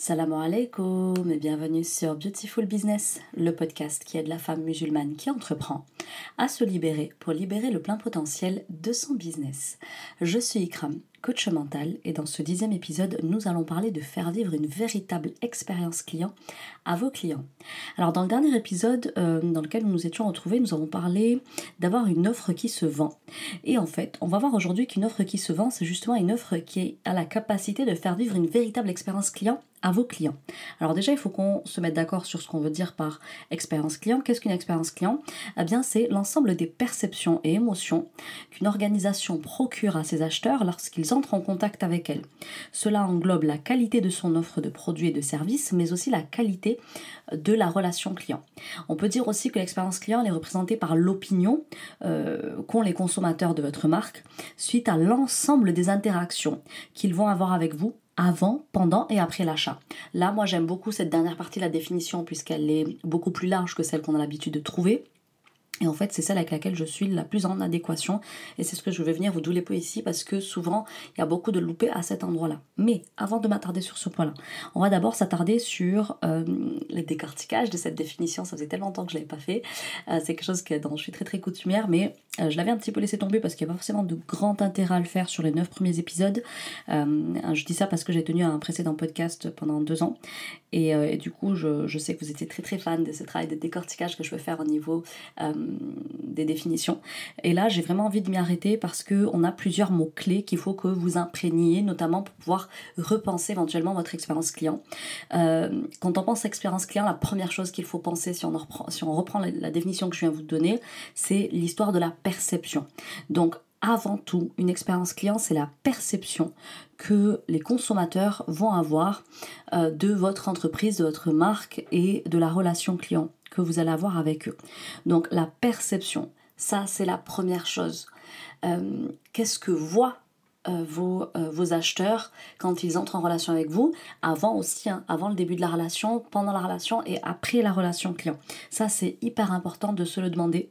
Salam alaikum et bienvenue sur Beautiful Business, le podcast qui aide la femme musulmane qui entreprend à se libérer pour libérer le plein potentiel de son business. Je suis Ikram, coach mental, et dans ce dixième épisode, nous allons parler de faire vivre une véritable expérience client à vos clients. Alors dans le dernier épisode euh, dans lequel nous nous étions retrouvés, nous avons parlé d'avoir une offre qui se vend. Et en fait, on va voir aujourd'hui qu'une offre qui se vend, c'est justement une offre qui a la capacité de faire vivre une véritable expérience client à vos clients. Alors déjà, il faut qu'on se mette d'accord sur ce qu'on veut dire par expérience client. Qu'est-ce qu'une expérience client? Eh bien, c'est l'ensemble des perceptions et émotions qu'une organisation procure à ses acheteurs lorsqu'ils entrent en contact avec elle. Cela englobe la qualité de son offre de produits et de services, mais aussi la qualité de la relation client. On peut dire aussi que l'expérience client est représentée par l'opinion euh, qu'ont les consommateurs de votre marque suite à l'ensemble des interactions qu'ils vont avoir avec vous avant, pendant et après l'achat. Là, moi, j'aime beaucoup cette dernière partie de la définition puisqu'elle est beaucoup plus large que celle qu'on a l'habitude de trouver. Et en fait, c'est celle avec laquelle je suis la plus en adéquation. Et c'est ce que je vais venir vous douler ici parce que souvent, il y a beaucoup de loupés à cet endroit-là. Mais avant de m'attarder sur ce point-là, on va d'abord s'attarder sur euh, les décorticages de cette définition. Ça faisait tellement longtemps que je ne l'avais pas fait. Euh, c'est quelque chose dont je suis très très coutumière, mais euh, je l'avais un petit peu laissé tomber parce qu'il n'y a pas forcément de grand intérêt à le faire sur les neuf premiers épisodes. je dis ça parce que j'ai tenu un précédent podcast pendant deux ans. Et, du coup, je, je, sais que vous étiez très très fan de ce travail de décortiquage que je veux faire au niveau des définitions. Et là, j'ai vraiment envie de m'y arrêter parce qu'on a plusieurs mots-clés qu'il faut que vous imprégniez, notamment pour pouvoir repenser éventuellement votre expérience client. Euh, quand on pense expérience client, la première chose qu'il faut penser, si on, reprend, la définition que je viens de vous donner, c'est l'histoire de la perception. Donc, avant tout, une expérience client, c'est la perception que les consommateurs vont avoir euh, de votre entreprise, de votre marque et de la relation client vous allez avoir avec eux. Donc la perception, ça c'est la première chose. Euh, qu'est-ce que voient euh, vos, vos, acheteurs quand ils entrent en relation avec vous, avant aussi, hein, avant le début de la relation, pendant la relation et après la relation client. Ça c'est hyper important de se le demander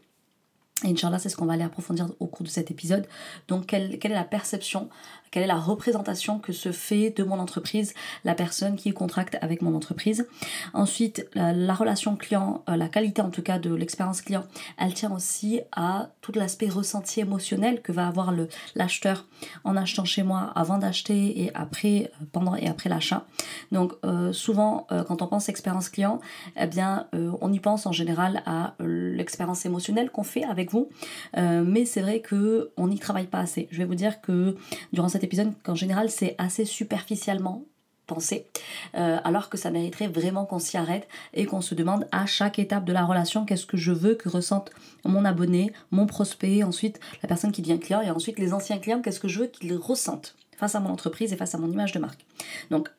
et Inch'Allah, c'est ce qu'on va aller approfondir au cours de cet épisode. Donc, quelle, quelle est la perception quelle est la représentation que se fait de mon entreprise la personne qui contracte avec mon entreprise? Ensuite, la, relation client, euh, la qualité en tout cas de l'expérience client, elle tient aussi à tout l'aspect ressenti émotionnel que va avoir l'acheteur en achetant chez moi avant d'acheter et après, euh, pendant et après l'achat. Donc euh, souvent quand on pense expérience client, eh bien on y pense en général à l'expérience émotionnelle qu'on fait avec vous, mais c'est vrai que on n'y travaille pas assez. Je vais vous dire que durant cette épisode qu'en général c'est assez superficiellement pensé, euh, alors que ça mériterait vraiment qu'on s'y arrête et qu'on se demande à chaque étape de la relation qu'est-ce que je veux que ressente mon abonné, mon prospect, ensuite la personne qui devient client et ensuite les anciens clients, qu'est-ce que je veux qu'ils ressentent face à mon entreprise et face à mon image de marque. Donc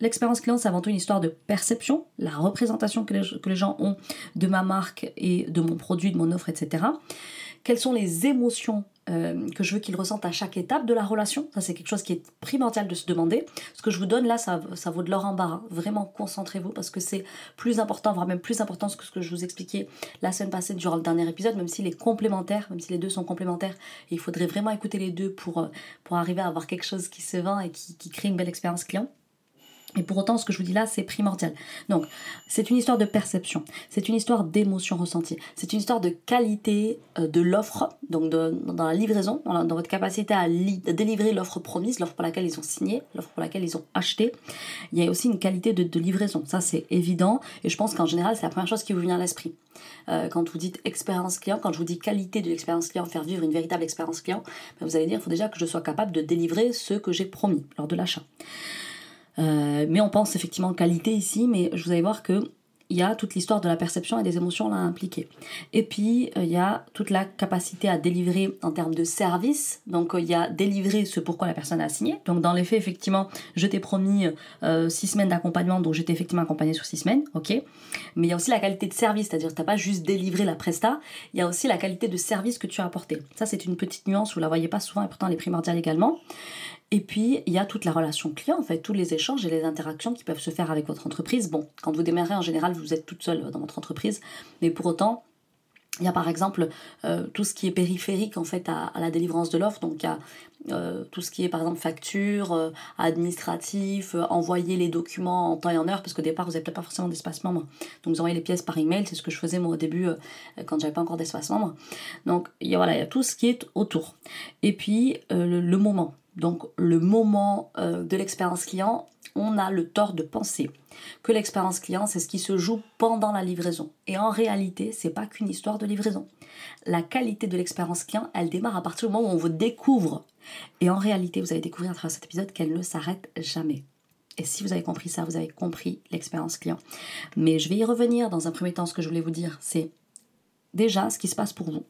L'expérience client, c'est avant tout une histoire de perception, la représentation que les, que les, gens ont de ma marque et de mon produit, de mon offre, etc. Quelles sont les émotions euh, que je veux qu'ils ressentent à chaque étape de la relation. Ça, c'est quelque chose qui est primordial de se demander. Ce que je vous donne là, ça, ça vaut de l'or en barre. Vraiment, concentrez-vous parce que c'est plus important, voire même plus important que ce que je vous expliquais la semaine passée durant le dernier épisode, même s'il est complémentaire, même si les deux sont complémentaires. il faudrait vraiment écouter les deux pour, euh, pour arriver à avoir quelque chose qui se vend et qui, qui crée une belle expérience client. Et pour autant, ce que je vous dis là, c'est primordial. Donc, c'est une histoire de perception, c'est une histoire d'émotion ressentie, c'est une histoire de qualité euh, de l'offre, donc dans la livraison, dans, votre capacité à, délivrer l'offre promise, l'offre pour laquelle ils ont signé, l'offre pour laquelle ils ont acheté. Il y a aussi une qualité de, livraison, ça c'est évident, et je pense qu'en général, c'est la première chose qui vous vient à l'esprit. Euh, quand vous dites expérience client, quand je vous dis qualité de l'expérience client, faire vivre une véritable expérience client, ben, vous allez dire, il faut déjà que je sois capable de délivrer ce que j'ai promis lors de l'achat. Euh, mais on pense effectivement qualité ici, mais je vous allez voir que il y a toute l'histoire de la perception et des émotions là impliquées. Et puis, euh, il y a toute la capacité à délivrer en termes de service. Donc, euh, il y a délivrer ce pourquoi la personne a signé. Donc, dans les faits, effectivement, je t'ai promis six semaines d'accompagnement, donc j'étais effectivement accompagnée sur six semaines, ok. Mais il y a aussi la qualité de service, c'est-à-dire n'as pas juste délivré la presta, il y a aussi la qualité de service que tu as apporté. Ça, c'est une petite nuance, vous la voyez pas souvent et pourtant elle est primordiale également. Et puis, il y a toute la relation client, en fait, tous les échanges et les interactions qui peuvent se faire avec votre entreprise. Bon, quand vous démarrez, en général, vous êtes toute seule dans votre entreprise, mais pour autant, Il y a par exemple euh, tout ce qui est périphérique en fait à, la délivrance de l'offre, donc il y a euh, tout ce qui est par exemple facture, euh, administratif, envoyer les documents en temps et en heure, parce qu'au départ vous n'avez peut-être pas forcément d'espace membre, donc vous envoyez les pièces par email, c'est ce que je faisais moi au début quand j'avais pas encore d'espace membre. Donc il y, a, voilà, il y a tout ce qui est autour. Et puis le, moment, donc le moment de l'expérience client, on a le tort de penser que l'expérience client, c'est ce qui se joue pendant la livraison. Et en réalité, c'est pas qu'une histoire de livraison. La qualité de l'expérience client, elle démarre à partir du moment où on vous découvre. Et en réalité, vous allez découvrir à travers cet épisode qu'elle ne s'arrête jamais. Et si vous avez compris ça, vous avez compris l'expérience client. Mais je vais y revenir dans un premier temps. Ce que je voulais vous dire, c'est déjà ce qui se passe pour vous.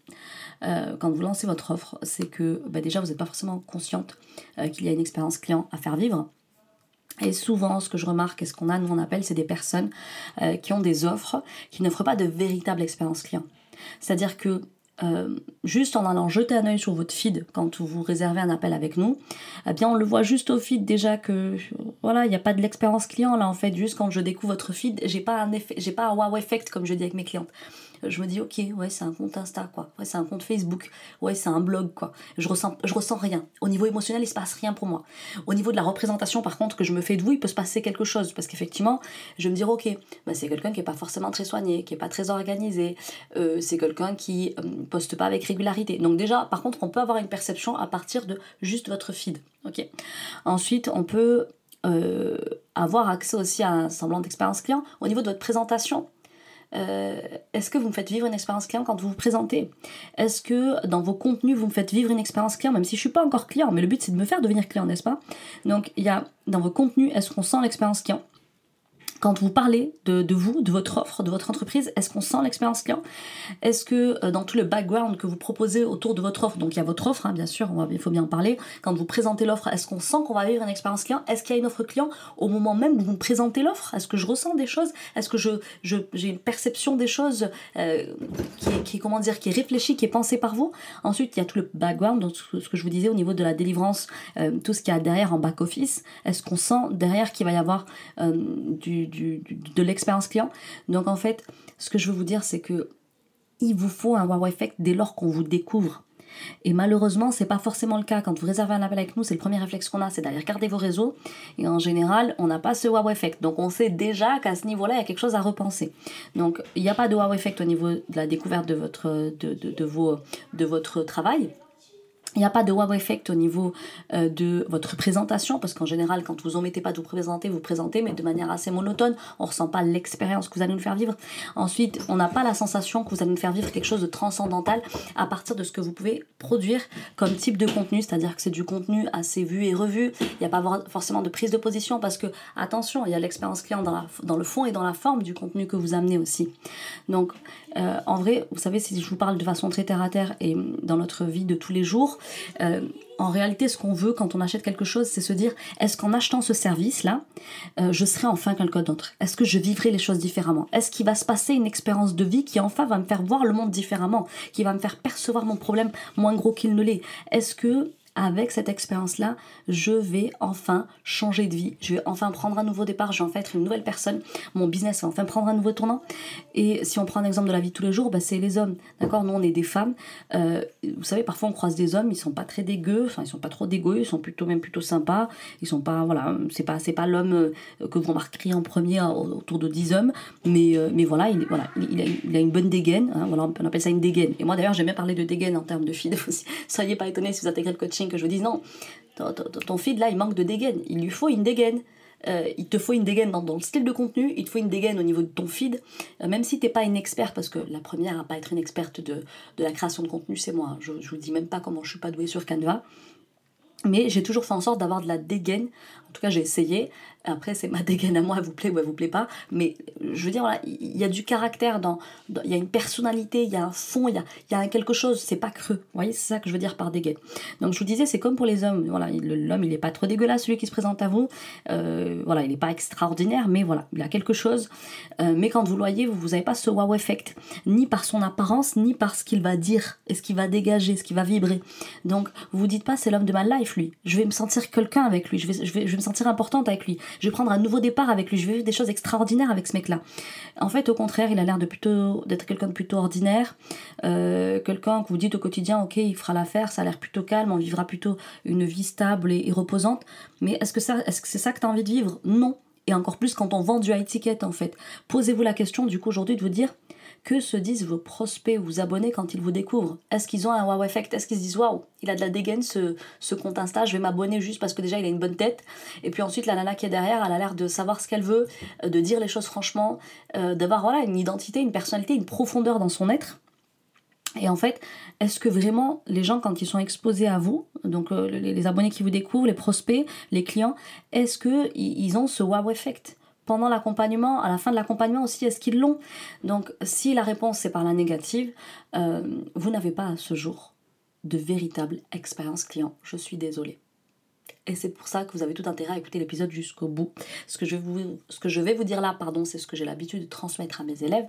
Euh, quand vous lancez votre offre, c'est que bah, déjà vous n'êtes pas forcément consciente euh, qu'il y a une expérience client à faire vivre. Et souvent, ce que je remarque et ce qu'on a, nous on appelle, c'est des personnes euh, qui ont des offres qui n'offrent pas de véritable expérience client. C'est-à-dire que juste en allant jeter un œil sur votre feed quand vous réservez un appel avec nous, eh bien on le voit juste au feed déjà que voilà, il n'y a pas de l'expérience client là en fait, juste quand je découvre votre feed, j'ai pas un effet, j'ai pas un wow effect comme je dis avec mes clientes je me dis ok ouais c'est un compte Insta quoi. Ouais c'est un compte Facebook. Ouais c'est un blog quoi. Je ressens ressens rien. Au niveau émotionnel il se passe rien pour moi. Au niveau de la représentation par contre que je me fais de vous il peut se passer quelque chose. Parce qu'effectivement je me dire ok bah, c'est quelqu'un qui est pas forcément très soigné qui est pas très organisé. Euh, c'est quelqu'un qui euh, poste pas avec régularité. Donc déjà par contre on peut avoir une perception à partir de juste votre feed ok? Ensuite on peut euh, avoir accès aussi à un semblant d'expérience client. Au niveau de votre présentation euh, est-ce que vous me faites vivre une expérience client quand vous vous présentez? Est-ce que dans vos contenus, vous me faites vivre une expérience client, même si je suis pas encore client, mais le but c'est de me faire devenir client, n'est-ce pas? Donc il y a dans vos contenus, est-ce qu'on sent l'expérience client? Quand vous parlez de, vous, de votre offre, de votre entreprise, est-ce qu'on sent l'expérience client? Est-ce que euh, dans tout le background que vous proposez autour de votre offre, donc il y a votre offre, hein, bien sûr, il faut bien en parler, quand vous présentez l'offre, est-ce qu'on sent qu'on va vivre une expérience client? Est-ce qu'il y a une offre client au moment même où vous me présentez l'offre? Est-ce que je ressens des choses? Est-ce que je, j'ai une perception des choses euh, qui, est, qui, comment dire, qui est réfléchie, qui est pensée par vous? Ensuite, il y a tout le background, donc ce que je vous disais au niveau de la délivrance, euh, tout ce qu'il y a derrière en back-office. Est-ce qu'on sent derrière qu'il va y avoir du de l'expérience client. Donc en fait, ce que je veux vous dire, c'est que il vous faut un wow effect dès lors qu'on vous découvre. Et malheureusement, c'est pas forcément le cas. Quand vous réservez un appel avec nous, c'est le premier réflexe qu'on a, c'est d'aller regarder vos réseaux. Et en général, on n'a pas ce wow effect. Donc on sait déjà qu'à ce niveau-là, il y a quelque chose à repenser. Donc il n'y a pas de wow effect au niveau de la découverte de votre, de, vos, de votre travail. Il n'y a pas de wow effect au niveau euh, de votre présentation, parce qu'en général, quand vous omettez pas de vous présenter, vous présentez, mais de manière assez monotone. On ressent pas l'expérience que vous allez nous faire vivre. Ensuite, on n'a pas la sensation que vous allez nous faire vivre quelque chose de transcendantal à partir de ce que vous pouvez produire comme type de contenu, c'est-à-dire que c'est du contenu assez vu et revu. Il n'y a pas forcément de prise de position, parce que, attention, il y a l'expérience client dans le fond et dans la forme du contenu que vous amenez aussi. Donc, euh, en vrai, vous savez, si je vous parle de façon très terre à terre et dans notre vie de tous les jours, euh, en réalité, ce qu'on veut quand on achète quelque chose, c'est se dire est-ce qu'en achetant ce service-là, euh, je serai enfin quelqu'un d'autre? Est-ce que je vivrai les choses différemment? Est-ce qu'il va se passer une expérience de vie qui enfin va me faire voir le monde différemment, qui va me faire percevoir mon problème moins gros qu'il ne l'est? Est-ce que avec cette expérience-là, je vais enfin changer de vie, je vais enfin prendre un nouveau départ, je vais enfin être une nouvelle personne, mon business va enfin prendre un nouveau tournant. Et si on prend un exemple de la vie de tous les jours, bah, c'est les hommes, d'accord? Nous, on est des femmes. Euh, vous savez, parfois on croise des hommes, ils sont pas très dégueux, enfin ils sont pas trop dégueux, ils sont plutôt même plutôt sympas, ils sont pas, voilà, c'est pas, pas l'homme euh, que vous remarqueriez en premier euh, autour de 10 hommes, mais, mais voilà, il, voilà il, a, une bonne dégaine, hein, voilà, on appelle ça une dégaine. Et moi d'ailleurs, j'aime bien parler de dégaine en termes de feed aussi. Soyez pas étonnés si vous intégrez le coaching que je vous dise non, ton, feed là il manque de dégaine, il lui faut une dégaine. Euh, il te faut une dégaine dans, le style de contenu, il te faut une dégaine au niveau de ton feed, euh, même si t'es pas une experte, parce que la première à pas être une experte de, la création de contenu, c'est moi. Je, je vous dis même pas comment je suis pas douée sur Canva. Mais j'ai toujours fait en sorte d'avoir de la dégaine. En tout cas, j'ai essayé. Après, c'est ma dégaine à moi, elle vous plaît ou elle vous plaît pas. Mais je veux dire, voilà, il y a du caractère, dans, il y a une personnalité, il y a un fond, il y a, y a quelque chose, c'est pas creux. Vous voyez, c'est ça que je veux dire par dégaine. Donc je vous disais, c'est comme pour les hommes. Voilà, l'homme, il est pas trop dégueulasse, celui qui se présente à vous. Euh, voilà, il n'est pas extraordinaire, mais voilà, il a quelque chose. Euh, mais quand vous le voyez, vous n'avez pas ce wow effect, ni par son apparence, ni par ce qu'il va dire, et ce qu'il va dégager, ce qu'il va vibrer. Donc vous vous dites pas, c'est l'homme de ma life, lui. Je vais me sentir quelqu'un avec lui, je vais, je vais, je vais me sentir importante avec lui. Je vais prendre un nouveau départ avec lui. Je vais vivre des choses extraordinaires avec ce mec-là. En fait, au contraire, il a l'air de plutôt d'être quelqu'un de plutôt ordinaire, euh, quelqu'un que vous dites au quotidien, ok, il fera l'affaire, ça a l'air plutôt calme, on vivra plutôt une vie stable et, reposante. Mais est-ce que ça, est-ce que c'est ça que tu as envie de vivre? Non. Et encore plus quand on vend du high ticket en fait. Posez-vous la question du coup aujourd'hui de vous dire que se disent vos prospects ou vos abonnés quand ils vous découvrent? Est-ce qu'ils ont un wow effect? Est-ce qu'ils se disent waouh, il a de la dégaine ce, ce compte Insta, je vais m'abonner juste parce que déjà il a une bonne tête? Et puis ensuite la nana qui est derrière, elle a l'air de savoir ce qu'elle veut, euh, de dire les choses franchement, euh, d'avoir voilà une identité, une personnalité, une profondeur dans son être. Et en fait, est-ce que vraiment les gens, quand ils sont exposés à vous, donc euh, les, abonnés qui vous découvrent, les prospects, les clients, est-ce qu'ils ont ce wow effect? Pendant l'accompagnement, à la fin de l'accompagnement aussi, est-ce qu'ils l'ont? Donc si la réponse est par la négative, euh, vous n'avez pas à ce jour de véritable expérience client. Je suis désolée. Et c'est pour ça que vous avez tout intérêt à écouter l'épisode jusqu'au bout. Ce que, je vais vous, ce que je vais vous dire là, pardon, c'est ce que j'ai l'habitude de transmettre à mes élèves.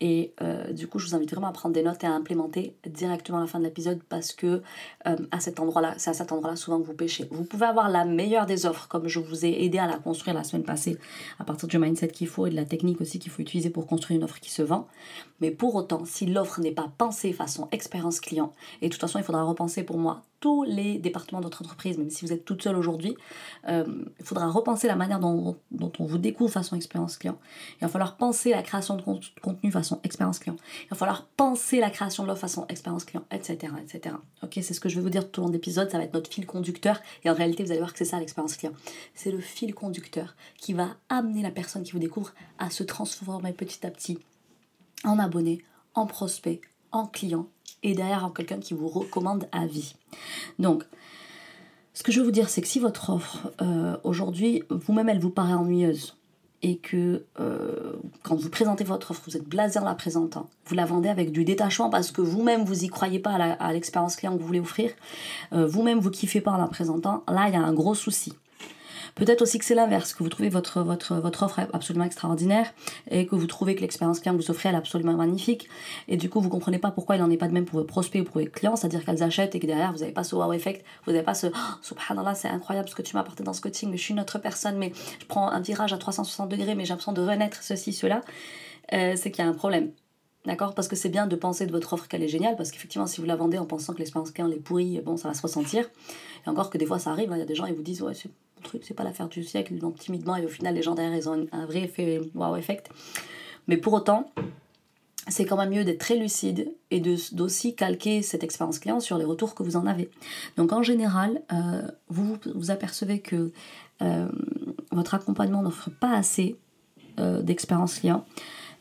Et euh, du coup, je vous invite vraiment à prendre des notes et à implémenter directement à la fin de l'épisode parce que euh, à cet endroit-là, c'est à cet endroit-là souvent que vous pêchez. Vous pouvez avoir la meilleure des offres, comme je vous ai aidé à la construire la semaine passée, à partir du mindset qu'il faut et de la technique aussi qu'il faut utiliser pour construire une offre qui se vend. Mais pour autant, si l'offre n'est pas pensée façon expérience client, et de toute façon, il faudra repenser pour moi tous les départements de votre entreprise, même si vous êtes toute seule aujourd'hui, euh, il faudra repenser la manière dont, on vous découvre façon expérience client. Il va falloir penser la création de contenu façon expérience client. Il va falloir penser la création de l'offre façon expérience client, etc. etc. Ok, c'est ce que je vais vous dire tout au long de l'épisode, ça va être notre fil conducteur. Et en réalité, vous allez voir que c'est ça l'expérience client. C'est le fil conducteur qui va amener la personne qui vous découvre à se transformer petit à petit en abonné, en prospect, en client et derrière en quelqu'un qui vous recommande à vie. Donc, ce que je veux vous dire, c'est que si votre offre euh, aujourd'hui, vous-même, elle vous paraît ennuyeuse et que euh, quand vous présentez votre offre, vous êtes blasé en la présentant, vous la vendez avec du détachement parce que vous-même, vous y croyez pas à l'expérience client que vous voulez offrir, euh, vous-même, vous kiffez pas en la présentant, là, il y a un gros souci. Peut-être aussi que c'est l'inverse, que vous trouvez votre, votre, votre offre absolument extraordinaire et que vous trouvez que l'expérience client que vous offrez est absolument magnifique. Et du coup, vous comprenez pas pourquoi il n'en est pas de même pour vos prospects ou pour vos clients, c'est-à-dire qu'elles achètent et que derrière, vous n'avez pas ce wow effect, vous n'avez pas ce oh, subhanallah, c'est incroyable ce que tu m'as apporté dans ce coaching, mais je suis une autre personne, mais je prends un virage à 360 degrés, mais j'ai l'impression de renaître, ceci, cela. Euh, c'est qu'il y a un problème. D'accord? Parce que c'est bien de penser de votre offre qu'elle est géniale, parce qu'effectivement, si vous la vendez en pensant que l'expérience client est pourrie, bon, ça va se ressentir. Et encore que des fois, ça arrive, hein, il y a des gens, ils vous disent, ouais, truc, c'est pas l'affaire du siècle, donc timidement, et au final, les gens derrière, ils ont un vrai effet wow effect. Mais pour autant, c'est quand même mieux d'être très lucide et d'aussi calquer cette expérience client sur les retours que vous en avez. Donc en général, euh, vous vous apercevez que euh, votre accompagnement n'offre pas assez euh, d'expérience client.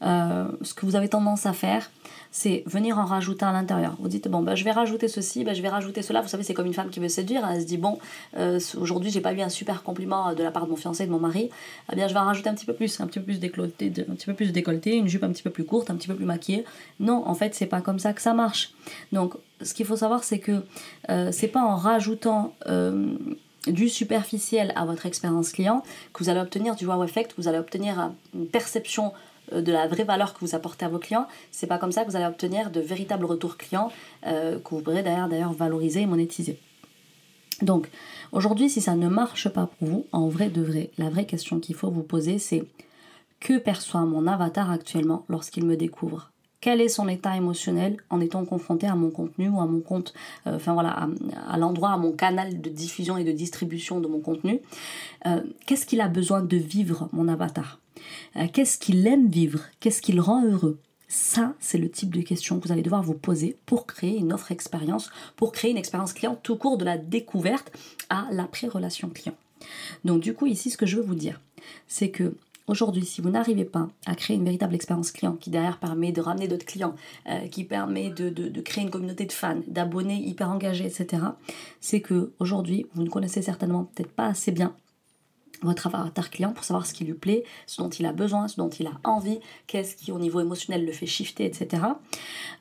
Ce que vous avez tendance à faire, c'est venir en rajouter à l'intérieur. Vous dites, bon, bah, je vais rajouter ceci, bah, je vais rajouter cela. Vous savez, c'est comme une femme qui veut séduire. Elle se dit, bon, euh, aujourd'hui, j'ai pas eu un super compliment de la part de mon fiancé, de mon mari. Eh bien, je vais en rajouter un petit peu plus, un petit peu plus décolleté, un petit peu plus décolleté, une jupe un petit peu plus courte, un petit peu plus maquillée. Non, en fait, c'est pas comme ça que ça marche. Donc, ce qu'il faut savoir, c'est que euh, c'est pas en rajoutant. Euh, du superficiel à votre expérience client que vous allez obtenir du wow effect, vous allez obtenir une perception euh, de la vraie valeur que vous apportez à vos clients, c'est pas comme ça que vous allez obtenir de véritables retours clients euh, que vous pourrez d'ailleurs, d'ailleurs valoriser et monétiser. Donc aujourd'hui, si ça ne marche pas pour vous, en vrai de vrai, la vraie question qu'il faut vous poser, c'est que perçoit mon avatar actuellement lorsqu'il me découvre? Quel est son état émotionnel en étant confronté à mon contenu ou à mon compte, euh, enfin voilà, à, l'endroit, à mon canal de diffusion et de distribution de mon contenu? Qu'est-ce qu'il a besoin de vivre, mon avatar? euh, qu'est-ce qu'il aime vivre? Qu'est-ce qui le rend heureux? Ça, c'est le type de question que vous allez devoir vous poser pour créer une offre expérience, pour créer une expérience client tout court de la découverte à l'après-relation client. Donc du coup, ici, ce que je veux vous dire, c'est que aujourd'hui, si vous n'arrivez pas à créer une véritable expérience client qui derrière permet de ramener d'autres clients, euh, qui permet de, de, créer une communauté de fans, d'abonnés hyper engagés, etc., c'est que aujourd'hui, vous ne connaissez certainement peut-être pas assez bien votre avatar client pour savoir ce qui lui plaît, ce dont il a besoin, ce dont il a envie, qu'est-ce qui au niveau émotionnel le fait shifter, etc.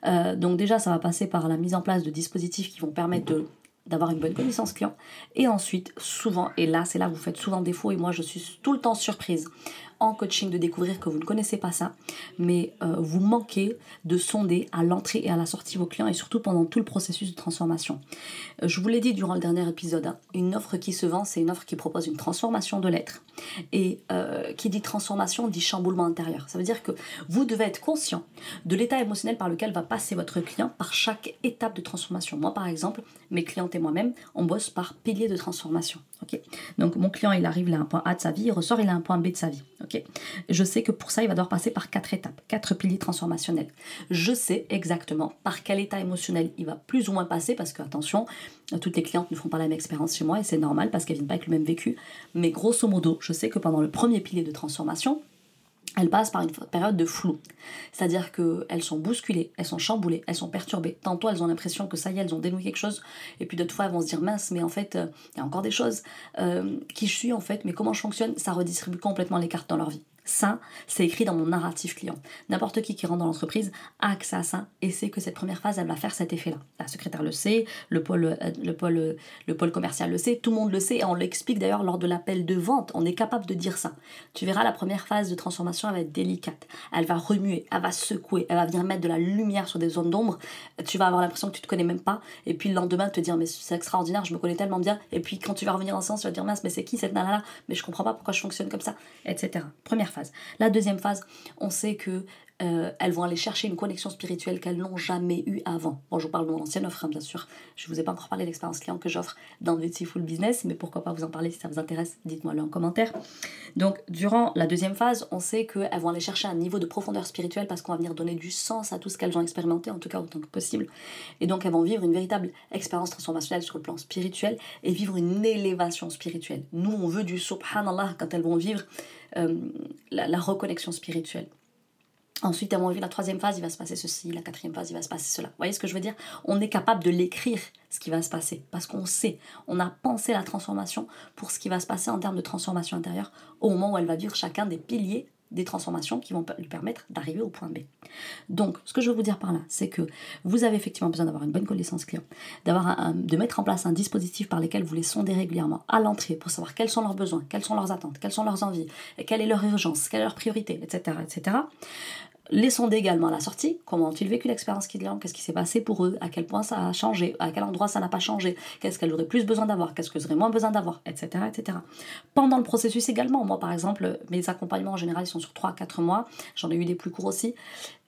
Euh, donc déjà, ça va passer par la mise en place de dispositifs qui vont permettre d'avoir une bonne connaissance client et ensuite souvent et là c'est là où vous faites souvent défaut et moi je suis tout le temps surprise en coaching de découvrir que vous ne connaissez pas ça, mais euh, vous manquez de sonder à l'entrée et à la sortie vos clients et surtout pendant tout le processus de transformation. Euh, je vous l'ai dit durant le dernier épisode, hein, une offre qui se vend, c'est une offre qui propose une transformation de l'être. Et euh, qui dit transformation dit chamboulement intérieur. Ça veut dire que vous devez être conscient de l'état émotionnel par lequel va passer votre client par chaque étape de transformation. Moi, par exemple, mes clientes et moi-même, on bosse par pilier de transformation. Donc, mon client, il arrive, il a un point A de sa vie, il ressort, il a un point B de sa vie. Je sais que pour ça, il va devoir passer par quatre étapes, quatre piliers transformationnels. Je sais exactement par quel état émotionnel il va plus ou moins passer, parce que, attention, toutes les clientes ne font pas la même expérience chez moi et c'est normal parce qu'elles viennent pas avec le même vécu. Mais grosso modo, je sais que pendant le premier pilier de transformation, elles passent par une période de flou. C'est-à-dire qu'elles sont bousculées, elles sont chamboulées, elles sont perturbées. Tantôt elles ont l'impression que ça y est, elles ont dénoué quelque chose, et puis d'autres fois elles vont se dire mince, mais en fait, euh, il y a encore des choses. Euh, qui je suis en fait, mais comment je fonctionne? Ça redistribue complètement les cartes dans leur vie. Ça, c'est écrit dans mon narratif client. N'importe qui qui rentre dans l'entreprise a accès à ça et sait que cette première phase, elle va faire cet effet-là. La secrétaire le sait, le pôle, euh, le, pôle, le pôle commercial le sait, tout le monde le sait et on l'explique d'ailleurs lors de l'appel de vente. On est capable de dire ça. Tu verras, la première phase de transformation, elle va être délicate. Elle va remuer, elle va secouer, elle va venir mettre de la lumière sur des zones d'ombre. Tu vas avoir l'impression que tu te connais même pas et puis le lendemain te dire mais c'est extraordinaire, je me connais tellement bien. Et puis quand tu vas revenir en séance, tu vas dire mince, mais c'est qui cette nana là Mais je comprends pas pourquoi je fonctionne comme ça, etc. Première phase. La deuxième phase, on sait que euh, elles vont aller chercher une connexion spirituelle qu'elles n'ont jamais eue avant. Bon, je vous parle de mon ancienne offre, hein, bien sûr. Je ne vous ai pas encore parlé de l'expérience client que j'offre dans Beautiful Business, mais pourquoi pas vous en parler si ça vous intéresse, dites-moi-le en commentaire. Donc, durant la deuxième phase, on sait qu'elles vont aller chercher un niveau de profondeur spirituelle parce qu'on va venir donner du sens à tout ce qu'elles ont expérimenté, en tout cas autant que possible. Et donc, elles vont vivre une véritable expérience transformationnelle sur le plan spirituel et vivre une élévation spirituelle. Nous, on veut du subhanallah quand elles vont vivre euh, la, reconnexion spirituelle. Ensuite, elles vont vivre la troisième phase, il va se passer ceci, la quatrième phase, il va se passer cela. Vous voyez ce que je veux dire? On est capable de l'écrire, ce qui va se passer, parce qu'on sait, on a pensé la transformation pour ce qui va se passer en termes de transformation intérieure au moment où elle va vivre chacun des piliers des transformations qui vont lui permettre d'arriver au point B. Donc, ce que je veux vous dire par là, c'est que vous avez effectivement besoin d'avoir une bonne connaissance client, d'avoir de mettre en place un dispositif par lequel vous les sondez régulièrement à l'entrée pour savoir quels sont leurs besoins, quelles sont leurs attentes, quelles sont leurs envies, quelle est leur urgence, quelle est leur priorité, etc., etc les sonder également à la sortie, comment ont-ils vécu l'expérience client, qu'est-ce qui s'est passé pour eux, à quel point ça a changé, à quel endroit ça n'a pas changé, qu'est-ce qu'elles auraient plus besoin d'avoir, qu'est-ce qu'elles auraient moins besoin d'avoir, etc., etc. Pendant le processus également, moi par exemple, mes accompagnements en général ils sont sur 3-4 mois, j'en ai eu des plus courts aussi,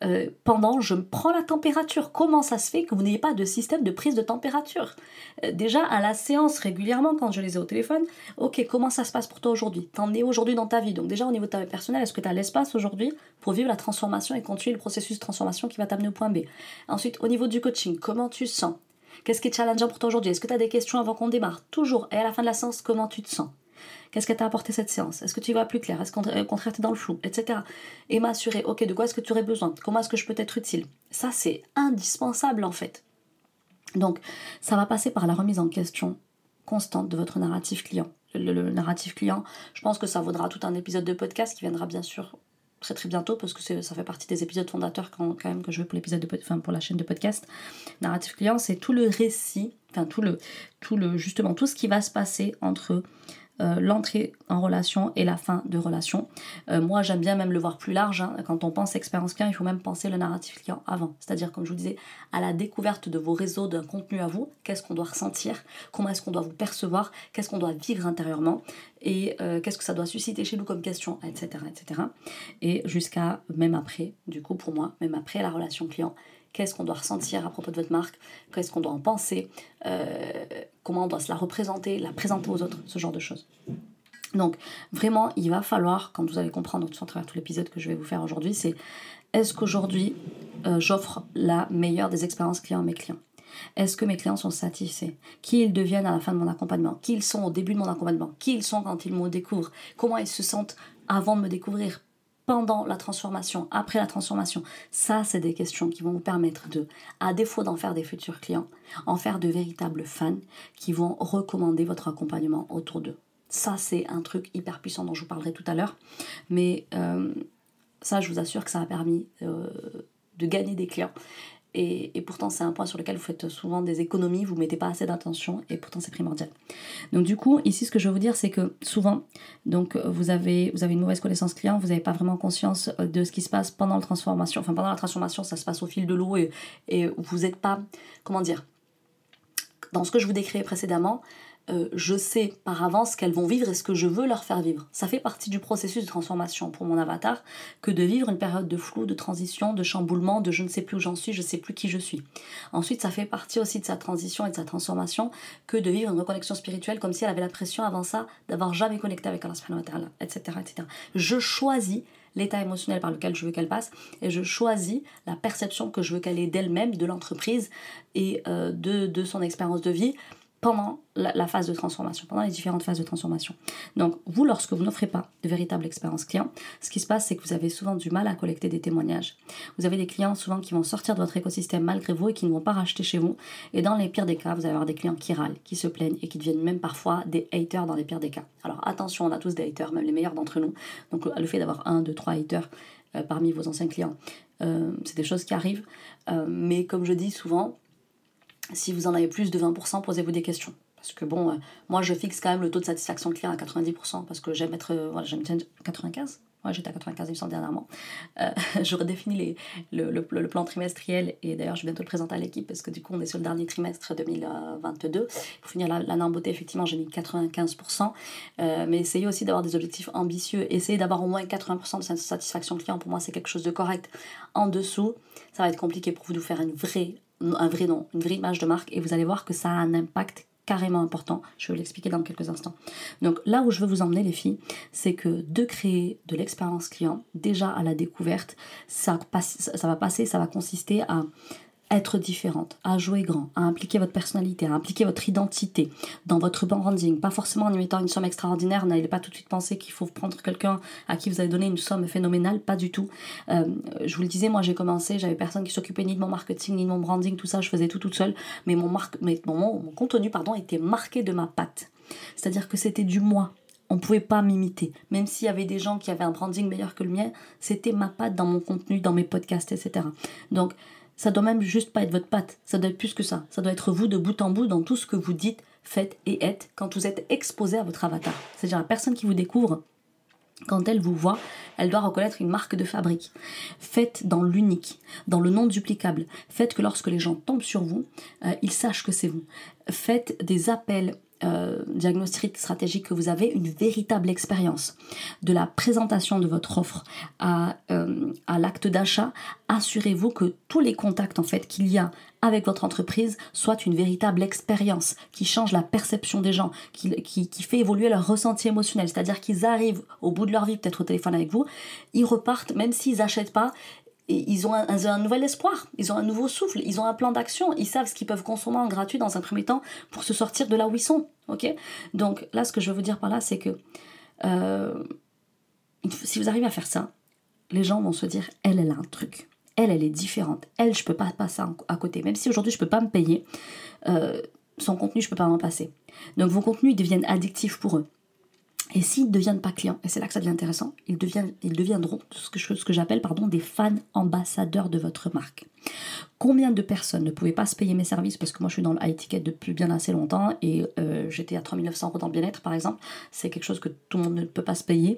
euh, pendant je me prends la température, comment ça se fait que vous n'ayez pas de système de prise de température? Euh, Déjà à la séance régulièrement quand je les ai au téléphone, ok comment ça se passe pour toi aujourd'hui? T'en es aujourd'hui dans ta vie, donc déjà au niveau de ta vie personnelle, est-ce que tu as l'espace aujourd'hui pour vivre la transformation et continuer le processus de transformation qui va t'amener au point B? Ensuite, au niveau du coaching, comment tu sens? Qu'est-ce qui est challengeant pour toi aujourd'hui? Est-ce que tu as des questions avant qu'on démarre? Toujours. Et à la fin de la séance, comment tu te sens? Qu'est-ce que t'a apporté cette séance? Est-ce que tu vas plus clair? Est-ce qu'au contraire tu es dans le flou Etc. Et m'assurer, ok, de quoi est-ce que tu aurais besoin? Comment est-ce que je peux être utile? Ça, c'est indispensable en fait. Donc, ça va passer par la remise en question constante de votre narratif client. le narratif client, je pense que ça vaudra tout un épisode de podcast qui viendra bien sûr très très bientôt parce que ça fait partie des épisodes fondateurs quand, quand même que je veux pour l'épisode de enfin, pour la chaîne de podcast. Narratif client, c'est tout le récit, enfin tout le tout le justement tout ce qui va se passer entre euh, l'entrée en relation et la fin de relation. Euh, moi, j'aime bien même le voir plus large. Hein. Quand on pense expérience client, il faut même penser le narratif client avant. C'est-à-dire, comme je vous disais, à la découverte de vos réseaux d'un contenu à vous. Qu'est-ce qu'on doit ressentir Comment est-ce qu'on doit vous percevoir Qu'est-ce qu'on doit vivre intérieurement Et euh, qu'est-ce que ça doit susciter chez nous comme question Etc. etc. Et jusqu'à, même après, du coup, pour moi, même après la relation client, qu'est-ce qu'on doit ressentir à propos de votre marque, qu'est-ce qu'on doit en penser, euh, comment on doit se la représenter, la présenter aux autres, ce genre de choses. Donc vraiment, il va falloir, quand vous allez comprendre à travers tout l'épisode que je vais vous faire aujourd'hui, c'est est-ce qu'aujourd'hui euh, j'offre la meilleure des expériences clients à mes clients? Est-ce que mes clients sont satisfaits? Qui ils deviennent à la fin de mon accompagnement? Qui ils sont au début de mon accompagnement? Qui ils sont quand ils me découvrent? Comment ils se sentent avant de me découvrir? Pendant la transformation, après la transformation Ça, c'est des questions qui vont vous permettre de, à défaut d'en faire des futurs clients, en faire de véritables fans qui vont recommander votre accompagnement autour d'eux. Ça, c'est un truc hyper puissant dont je vous parlerai tout à l'heure. Mais euh, ça, je vous assure que ça a permis euh, de gagner des clients et, pourtant c'est un point sur lequel vous faites souvent des économies, vous mettez pas assez d'attention et pourtant c'est primordial. Donc du coup, ici ce que je veux vous dire c'est que souvent, donc vous avez, vous avez une mauvaise connaissance client, vous n'avez pas vraiment conscience de ce qui se passe pendant la transformation. Enfin pendant la transformation, ça se passe au fil de l'eau et, et vous n'êtes pas, comment dire, dans ce que je vous décrivais précédemment, euh, je sais par avance qu'elles vont vivre et ce que je veux leur faire vivre. Ça fait partie du processus de transformation pour mon avatar que de vivre une période de flou, de transition, de chamboulement, de je ne sais plus où j'en suis, je ne sais plus qui je suis. Ensuite, ça fait partie aussi de sa transition et de sa transformation que de vivre une reconnexion spirituelle comme si elle avait la pression avant ça d'avoir jamais connecté avec Allah subhanahu etc., etc. Je choisis l'état émotionnel par lequel je veux qu'elle passe et je choisis la perception que je veux qu'elle ait d'elle-même, de l'entreprise et euh, de, de son expérience de vie pendant la, phase de transformation, pendant les différentes phases de transformation. Donc, vous, lorsque vous n'offrez pas de véritable expérience client, ce qui se passe, c'est que vous avez souvent du mal à collecter des témoignages. Vous avez des clients souvent qui vont sortir de votre écosystème malgré vous et qui ne vont pas racheter chez vous. Et dans les pires des cas, vous allez avoir des clients qui râlent, qui se plaignent et qui deviennent même parfois des haters dans les pires des cas. Alors, attention, on a tous des haters, même les meilleurs d'entre nous. Donc, le fait d'avoir un, deux, trois haters euh, parmi vos anciens clients, euh, c'est des choses qui arrivent. Euh, mais comme je dis souvent, si vous en avez plus de 20%, posez-vous des questions. Parce que bon, euh, moi je fixe quand même le taux de satisfaction client à 90% parce que j'aime être. Euh, voilà, j'aime 95 Ouais, j'étais à 95 il me semble dernièrement. Euh, je redéfinis le, plan trimestriel et d'ailleurs je vais bientôt le présenter à l'équipe parce que du coup on est sur le dernier trimestre 2022. Pour finir l'année en beauté, effectivement j'ai mis 95%. mais essayez aussi d'avoir des objectifs ambitieux. Essayez d'avoir au moins 80% de satisfaction client. Pour moi c'est quelque chose de correct. En dessous, ça va être compliqué pour vous de faire une vraie un vrai nom, une vraie image de marque, et vous allez voir que ça a un impact carrément important. Je vais l'expliquer dans quelques instants. Donc là où je veux vous emmener les filles, c'est que de créer de l'expérience client, déjà à la découverte, ça, ça va passer, ça va consister à être différente, à jouer grand, à impliquer votre personnalité, à impliquer votre identité dans votre branding. Pas forcément en y mettant une somme extraordinaire, n'allez pas tout de suite penser qu'il faut prendre quelqu'un à qui vous avez donné une somme phénoménale, pas du tout. Euh, je vous le disais, moi j'ai commencé, j'avais personne qui s'occupait ni de mon marketing, ni de mon branding, tout ça, je faisais tout toute seule, mais mon, marque, mais mon, mon contenu pardon, était marqué de ma patte. C'est-à-dire que c'était du moi, on ne pouvait pas m'imiter. Même s'il y avait des gens qui avaient un branding meilleur que le mien, c'était ma patte dans mon contenu, dans mes podcasts, etc. Donc, ça doit même juste pas être votre patte, ça doit être plus que ça. Ça doit être vous de bout en bout dans tout ce que vous dites, faites et êtes quand vous êtes exposé à votre avatar. C'est-à-dire la personne qui vous découvre, quand elle vous voit, elle doit reconnaître une marque de fabrique. Faites dans l'unique, dans le non duplicable. Faites que lorsque les gens tombent sur vous, euh, ils sachent que c'est vous. Faites des appels euh, diagnostic stratégique que vous avez, une véritable expérience de la présentation de votre offre à, euh, à l'acte d'achat, assurez-vous que tous les contacts en fait qu'il y a avec votre entreprise soient une véritable expérience qui change la perception des gens, qui, qui, qui fait évoluer leur ressenti émotionnel. C'est-à-dire qu'ils arrivent au bout de leur vie, peut-être au téléphone avec vous, ils repartent, même s'ils n'achètent pas, ils ont un, nouvel espoir, ils ont un nouveau souffle, ils ont un plan d'action, ils savent ce qu'ils peuvent consommer en gratuit dans un premier temps pour se sortir de là où ils sont. Donc là, ce que je veux vous dire par là, c'est que euh, si vous arrivez à faire ça, les gens vont se dire, elle, elle a un truc. Elle, elle est différente. Elle, je peux pas passer à côté. Même si aujourd'hui, je peux pas me payer, euh, son contenu, je peux pas m'en passer. Donc vos contenus deviennent addictifs pour eux. Et s'ils ne deviennent pas clients, et c'est là que ça devient intéressant, ils, deviendront ce que, ce que j'appelle pardon, des fans ambassadeurs de votre marque. Combien de personnes ne pouvaient pas se payer mes services parce que moi je suis dans le high ticket depuis bien assez longtemps et euh, j'étais à 3900 euros dans le bien-être par exemple. C'est quelque chose que tout le monde ne peut pas se payer.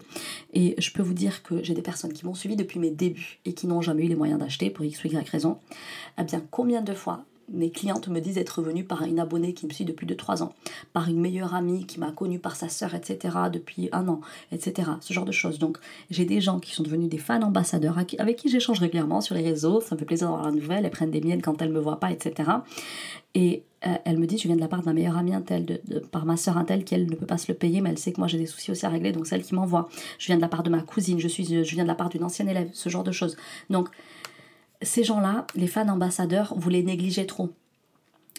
Et je peux vous dire que j'ai des personnes qui m'ont suivi depuis mes débuts et qui n'ont jamais eu les moyens d'acheter pour X ou Y raison. Eh bien, combien de fois mes clientes me disent être venues par une abonnée qui me suit depuis 2-3 ans, par une meilleure amie qui m'a connue par sa sœur, etc., depuis un an, etc. Ce genre de choses. Donc, j'ai des gens qui sont devenus des fans ambassadeurs avec qui j'échange régulièrement sur les réseaux. Ça me fait plaisir d'avoir la nouvelle. Elles prennent des miennes quand elles me voient pas, etc. Et euh, elle me dit Je viens de la part de ma meilleure amie, de, par ma sœur, un tel, qui elle ne peut pas se le payer, mais elle sait que moi j'ai des soucis aussi à régler, donc celle qui m'envoie. Je viens de la part de ma cousine, je, suis, je viens de la part d'une ancienne élève, ce genre de choses. Donc, ces gens-là, les fans ambassadeurs, vous les négligez trop.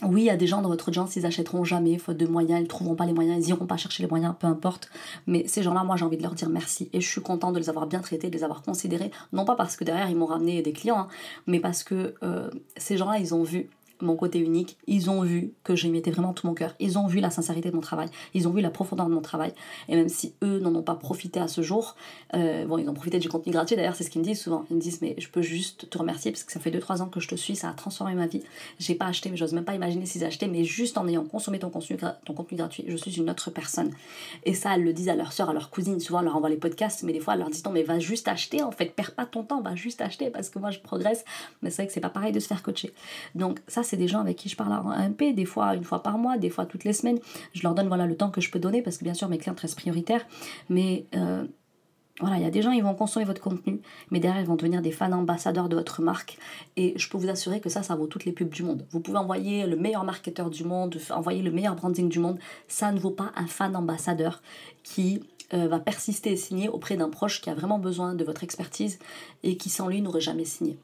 Oui, il y a des gens dans votre audience, ils achèteront jamais, faute de moyens, ils ne trouveront pas les moyens, ils iront pas chercher les moyens, peu importe. Mais ces gens-là, moi, j'ai envie de leur dire merci. Et je suis contente de les avoir bien traités, de les avoir considérés. Non pas parce que derrière, ils m'ont ramené des clients, hein, mais parce que euh, ces gens-là, ils ont vu mon côté unique. Ils ont vu que j'y mettais vraiment tout mon cœur. Ils ont vu la sincérité de mon travail. Ils ont vu la profondeur de mon travail. Et même si eux n'en ont pas profité à ce jour, euh, bon, ils ont profité du contenu gratuit. D'ailleurs, c'est ce qu'ils me disent souvent. Ils me disent, mais je peux juste te remercier parce que ça fait 2-3 ans que je te suis, ça a transformé ma vie. J'ai pas acheté, mais j'ose même pas imaginer s'ils achetaient, mais juste en ayant consommé ton contenu, ton contenu gratuit, je suis une autre personne. Et ça, elles le disent à leur soeur, à leur cousine. Souvent, elles leur envoient les podcasts, mais des fois, elles leur disent, non, mais va juste acheter, en fait, perds pas ton temps, va juste acheter parce que moi, je progresse. Mais c'est vrai que c'est pas pareil de se faire coacher. Donc, ça, c'est des gens avec qui je parle en MP, des fois une fois par mois, des fois toutes les semaines. Je leur donne voilà, le temps que je peux donner parce que bien sûr, mes clients restent prioritaires. Mais. Euh, voilà, il y a des gens, ils vont consommer votre contenu, mais derrière, ils vont devenir des fans ambassadeurs de votre marque. Et je peux vous assurer que ça, ça vaut toutes les pubs du monde. Vous pouvez envoyer le meilleur marketeur du monde, envoyer le meilleur branding du monde. Ça ne vaut pas un fan ambassadeur qui euh, va persister et signer auprès d'un proche qui a vraiment besoin de votre expertise et qui sans lui n'aurait jamais signé.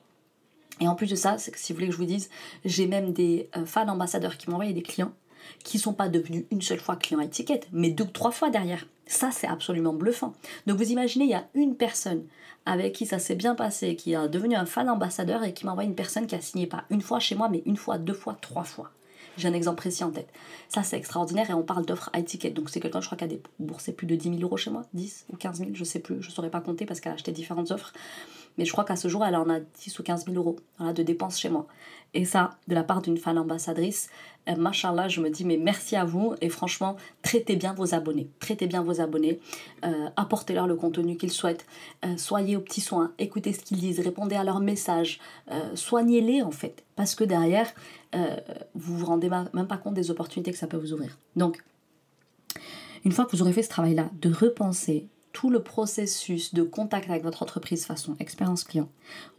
Et en plus de ça, c'est que si vous voulez que je vous dise, j'ai même des euh, fans ambassadeurs qui m'ont envoyé des clients qui sont pas devenus une seule fois clients étiquette, mais deux ou trois fois derrière. Ça, c'est absolument bluffant. Donc vous imaginez, il y a une personne avec qui ça s'est bien passé, qui a devenu un fan ambassadeur et qui m'envoie une personne qui a signé pas une fois chez moi, mais une fois, deux fois, trois fois. J'ai un exemple précis en tête. Ça, c'est extraordinaire et on parle d'offres high ticket. Donc, c'est quelqu'un, je crois, qui a déboursé plus de 10 000 euros chez moi, 10 ou 15 000, je sais plus, je ne saurais pas compter parce qu'elle a acheté différentes offres. Mais je crois qu'à ce jour, elle en a 10 ou 15 000 euros de dépenses chez moi. Et ça, de la part d'une fan ambassadrice, euh, machallah, je me dis, mais merci à vous. Et franchement, traitez bien vos abonnés. Traitez bien vos abonnés. Euh, apportez-leur le contenu qu'ils souhaitent. Euh, soyez aux petits soins. Écoutez ce qu'ils disent. Répondez à leurs messages. Soignez-les, en fait. Parce que derrière, vous vous rendez même pas compte des opportunités que ça peut vous ouvrir. Donc, une fois que vous aurez fait ce travail-là, de repenser tout le processus de contact avec votre entreprise façon expérience client,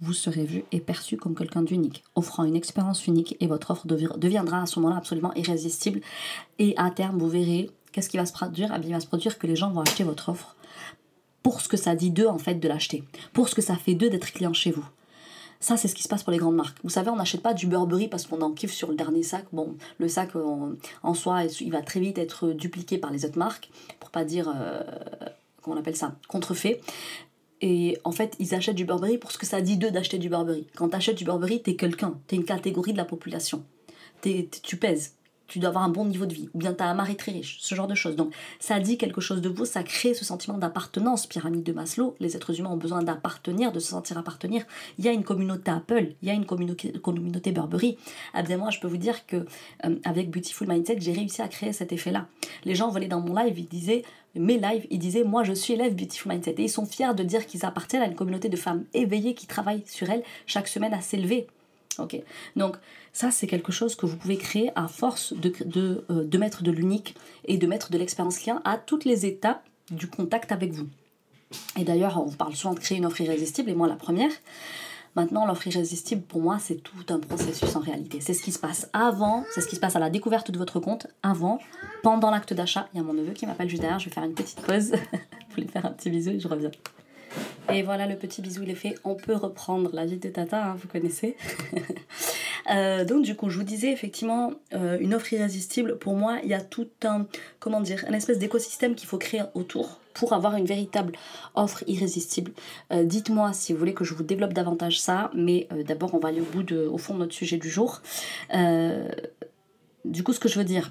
vous serez vu et perçu comme quelqu'un d'unique, offrant une expérience unique et votre offre deviendra à ce moment-là absolument irrésistible. Et à terme, vous verrez qu'est-ce qui va se produire? Eh Il va se produire que les gens vont acheter votre offre pour ce que ça dit d'eux en fait de l'acheter, pour ce que ça fait d'eux d'être client chez vous. Ça, c'est ce qui se passe pour les grandes marques. Vous savez, on n'achète pas du Burberry parce qu'on en kiffe sur le dernier sac. Bon, le sac en, soi, il va très vite être dupliqué par les autres marques, pour pas dire euh, comment on appelle ça, contrefait. Et en fait, ils achètent du Burberry pour ce que ça dit d'eux d'acheter du Burberry. Quand tu achètes du Burberry, t'es quelqu'un, t'es une catégorie de la population. tu pèses tu dois avoir un bon niveau de vie, ou bien tu as un mari très riche, ce genre de choses. Donc ça dit quelque chose de vous, ça crée ce sentiment d'appartenance. Pyramide de Maslow, les êtres humains ont besoin d'appartenir, de se sentir appartenir. Il y a une communauté Apple, il y a une communauté, communauté Burberry. Moi, je peux vous dire que euh, avec Beautiful Mindset, j'ai réussi à créer cet effet-là. Les gens venaient dans mon live, ils disaient mes lives, ils disaient moi je suis élève Beautiful Mindset et ils sont fiers de dire qu'ils appartiennent à une communauté de femmes éveillées qui travaillent sur elles chaque semaine à s'élever. Ok, donc ça c'est quelque chose que vous pouvez créer à force de, de, euh, de mettre de l'unique et de mettre de l'expérience client à toutes les étapes du contact avec vous. Et d'ailleurs, on parle souvent de créer une offre irrésistible, et moi la première. Maintenant, l'offre irrésistible, pour moi, c'est tout un processus en réalité. C'est ce qui se passe avant, c'est ce qui se passe à la découverte de votre compte, avant, pendant l'acte d'achat. Il y a mon neveu qui m'appelle juste derrière, je vais faire une petite pause. vous voulez faire un petit bisou et je reviens. Et voilà, le petit bisou, il est fait. On peut reprendre la vie de Tata, hein, vous connaissez. Euh, donc, du coup, je vous disais effectivement, euh, une offre irrésistible, pour moi, il y a tout un, comment dire, un espèce d'écosystème qu'il faut créer autour pour avoir une véritable offre irrésistible. Euh, dites-moi si vous voulez que je vous développe davantage ça, mais d'abord, on va aller au bout de, au fond de notre sujet du jour. du coup, ce que je veux dire,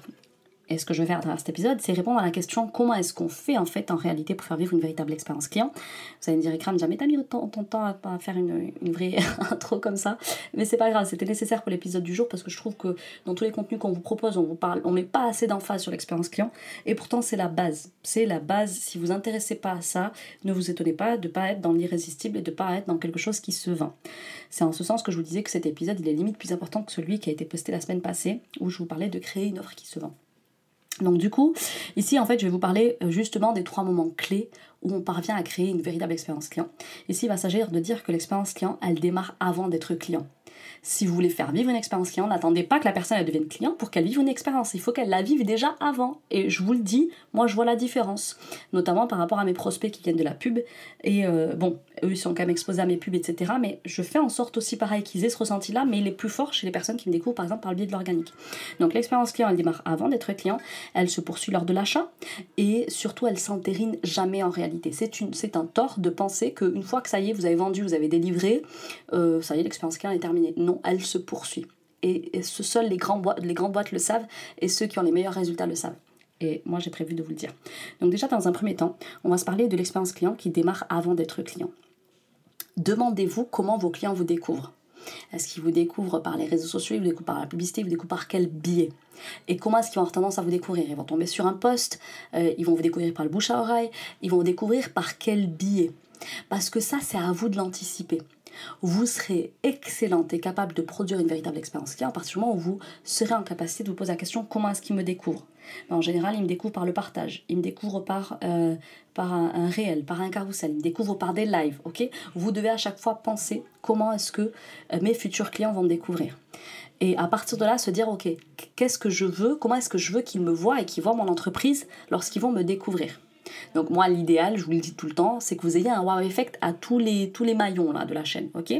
et ce que je vais faire à travers cet épisode, c'est répondre à la question comment est-ce qu'on fait en fait en réalité pour faire vivre une véritable expérience client? Vous allez me dire, Ikram, jamais t'as mis autant ton temps à, faire une, une vraie intro comme ça. Mais c'est pas grave, c'était nécessaire pour l'épisode du jour parce que je trouve que dans tous les contenus qu'on vous propose, on vous parle, on met pas assez d'emphase sur l'expérience client. Et pourtant, c'est la base. C'est la base. Si vous intéressez pas à ça, ne vous étonnez pas de pas être dans l'irrésistible et de pas être dans quelque chose qui se vend. C'est en ce sens que je vous disais que cet épisode, il est limite plus important que celui qui a été posté la semaine passée où je vous parlais de créer une offre qui se vend. Donc du coup, ici en fait, je vais vous parler euh, justement des trois moments clés où on parvient à créer une véritable expérience client. Ici, il va s'agir de dire que l'expérience client, elle démarre avant d'être client. Si vous voulez faire vivre une expérience client, n'attendez pas que la personne devienne client pour qu'elle vive une expérience. Il faut qu'elle la vive déjà avant. Et je vous le dis, moi je vois la différence, notamment par rapport à mes prospects qui viennent de la pub. Et euh, bon, eux ils sont quand même exposés à mes pubs, etc. Mais je fais en sorte aussi pareil qu'ils aient ce ressenti-là, mais il est plus fort chez les personnes qui me découvrent par exemple par le biais de l'organique. Donc l'expérience client, elle démarre avant d'être client, elle se poursuit lors de l'achat et surtout elle s'entérine jamais en réalité. C'est un tort de penser qu'une fois que ça y est, vous avez vendu, vous avez délivré, euh, ça y est, l'expérience client est terminée. Non, elle se poursuit. et, les, grandes boîtes le savent et ceux qui ont les meilleurs résultats le savent. Et moi, j'ai prévu de vous le dire. Donc déjà, dans un premier temps, on va se parler de l'expérience client qui démarre avant d'être client. Demandez-vous comment vos clients vous découvrent. Est-ce qu'ils vous découvrent par les réseaux sociaux, ils vous découvrent par la publicité, ils vous découvrent par quel biais? Et comment est-ce qu'ils vont avoir tendance à vous découvrir? Ils vont tomber sur un post, euh, ils vont vous découvrir par le bouche à oreille, ils vont vous découvrir par quel biais? Parce que ça, c'est à vous de l'anticiper vous serez excellente et capable de produire une véritable expérience client à partir du moment où vous serez en capacité de vous poser la question comment est-ce qu'il me découvre? En général, il me découvre par le partage, il me découvre par, euh, un, réel, par un carousel, il me découvre par des lives. ok? Vous devez à chaque fois penser comment est-ce que euh, mes futurs clients vont me découvrir. Et à partir de là, se dire, ok, qu'est-ce que je veux, comment est-ce que je veux qu'ils me voient et qu'ils voient mon entreprise lorsqu'ils vont me découvrir? Donc moi, l'idéal, je vous le dis tout le temps, c'est que vous ayez un wow effect à tous les, maillons là, de la chaîne, ok?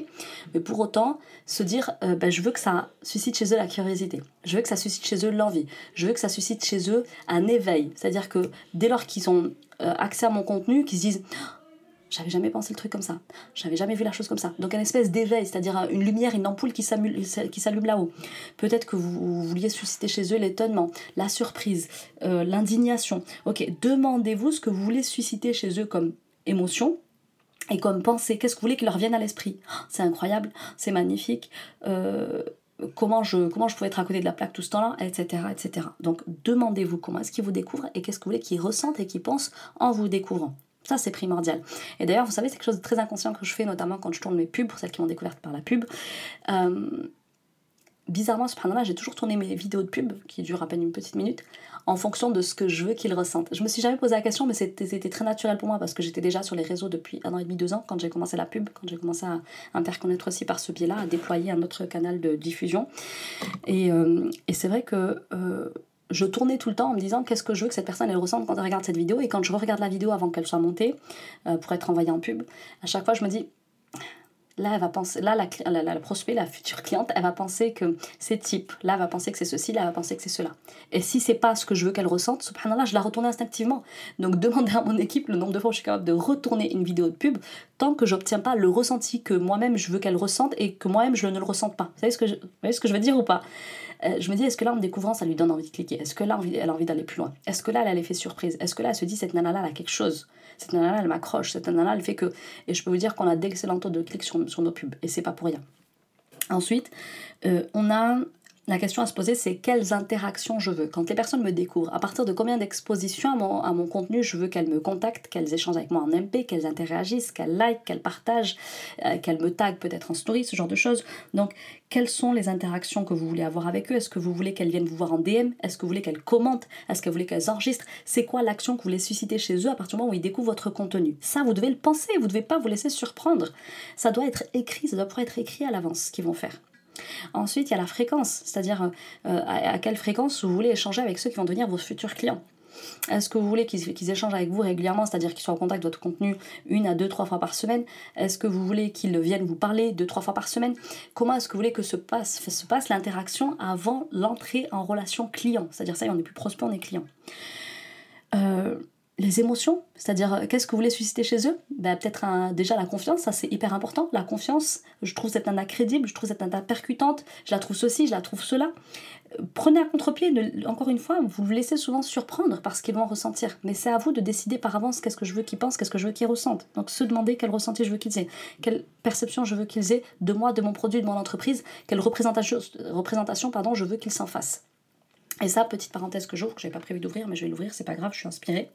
Mais pour autant, se dire, euh, ben, je veux que ça suscite chez eux la curiosité, je veux que ça suscite chez eux l'envie, je veux que ça suscite chez eux un éveil. C'est-à-dire que dès lors qu'ils ont euh, accès à mon contenu, qu'ils se disent j'avais jamais pensé le truc comme ça. J'avais jamais vu la chose comme ça. Donc, une espèce d'éveil, c'est-à-dire une lumière, une ampoule qui s'allume là-haut. Peut-être que vous, vouliez susciter chez eux l'étonnement, la surprise, euh, l'indignation. Ok, demandez-vous ce que vous voulez susciter chez eux comme émotion, et comme pensée. Qu'est-ce que vous voulez qu'il leur vienne à l'esprit? C'est incroyable, c'est magnifique. Euh, comment je, comment pouvais être à côté de la plaque tout ce temps-là, etc., etc. Donc demandez-vous comment est-ce qu'ils vous découvrent et qu'est-ce que vous voulez qu'ils ressentent et qu'ils pensent en vous découvrant. Ça, c'est primordial. Et d'ailleurs, vous savez, c'est quelque chose de très inconscient que je fais, notamment quand je tourne mes pubs, pour celles qui m'ont découverte par la pub. Euh, bizarrement, subhanallah, j'ai toujours tourné mes vidéos de pub, qui durent à peine une petite minute, en fonction de ce que je veux qu'ils ressentent. Je me suis jamais posé la question, mais c'était très naturel pour moi, parce que j'étais déjà sur les réseaux depuis un an et demi, deux ans, quand j'ai commencé la pub, quand j'ai commencé à, connaître aussi par ce biais-là, à déployer un autre canal de diffusion. Et, euh, et c'est vrai que... Euh, je tournais tout le temps en me disant qu'est-ce que je veux que cette personne elle ressente quand elle regarde cette vidéo? Et quand je regarde la vidéo avant qu'elle soit montée euh, pour être envoyée en pub, à chaque fois je me dis là elle va penser là la, la, la, prospect la future cliente elle va penser que c'est type là elle va penser que c'est ceci là elle va penser que c'est cela. Et si c'est pas ce que je veux qu'elle ressente subhanallah je la retourne instinctivement. Donc demandez à mon équipe le nombre de fois où je suis capable de retourner une vidéo de pub tant que j'obtiens pas le ressenti que moi-même je veux qu'elle ressente et que moi-même je ne le ressente pas. Vous savez ce que je, vous voyez ce que je veux dire ou pas? Euh, je me dis, est-ce que là, en découvrant, ça lui donne envie de cliquer? Est-ce que là, elle a envie d'aller plus loin? Est-ce que là, elle a l'effet surprise? Est-ce que là, elle se dit, cette nana-là, elle a quelque chose? Cette nana-là, elle m'accroche. Cette nana-là, elle fait que. Et je peux vous dire qu'on a d'excellents taux de clics sur, nos pubs. Et c'est pas pour rien. Ensuite, euh, on a la question à se poser, c'est quelles interactions je veux. Quand les personnes me découvrent, à partir de combien d'expositions à mon, à mon, contenu je veux qu'elles me contactent, qu'elles échangent avec moi en MP, qu'elles interagissent, qu'elles like, qu'elles partagent, euh, qu'elles me taguent peut-être en story, ce genre de choses. Donc, quelles sont les interactions que vous voulez avoir avec eux? Est-ce que vous voulez qu'elles viennent vous voir en DM Est-ce que vous voulez qu'elles commentent? Est-ce que vous voulez qu'elles enregistrent? C'est quoi l'action que vous voulez susciter chez eux à partir du moment où ils découvrent votre contenu? Ça, vous devez le penser, vous ne devez pas vous laisser surprendre. Ça doit être écrit, ça doit pouvoir être écrit à l'avance ce qu'ils vont faire. Ensuite, il y a la fréquence, c'est-à-dire euh, à, quelle fréquence vous voulez échanger avec ceux qui vont devenir vos futurs clients. Est-ce que vous voulez qu'ils échangent avec vous régulièrement, c'est-à-dire qu'ils soient en contact de votre contenu une à deux, trois fois par semaine? Est-ce que vous voulez qu'ils viennent vous parler deux, trois fois par semaine? Comment est-ce que vous voulez que se passe, se passe l'interaction avant l'entrée en relation client? C'est-à-dire ça, on n'est plus prospect, on est client. Euh, les émotions, c'est-à-dire euh, qu'est-ce que vous voulez susciter chez eux? Ben, Peut-être déjà la confiance, ça c'est hyper important. La confiance, je trouve cette nana crédible, je trouve cette nana percutante, je la trouve ceci, je la trouve cela. Euh, prenez à contre-pied, encore une fois, vous vous laissez souvent surprendre par ce qu'ils vont ressentir. Mais c'est à vous de décider par avance qu'est-ce que je veux qu'ils pensent, qu'est-ce que je veux qu'ils ressentent. Donc se demander quel ressenti je veux qu'ils aient, quelle perception je veux qu'ils aient de moi, de mon produit, de mon entreprise, quelle représentation, représentation pardon, je veux qu'ils s'en fassent. Et ça, petite parenthèse que j'ouvre, que j'avais pas prévu d'ouvrir, mais je vais l'ouvrir, c'est pas grave, je suis inspirée.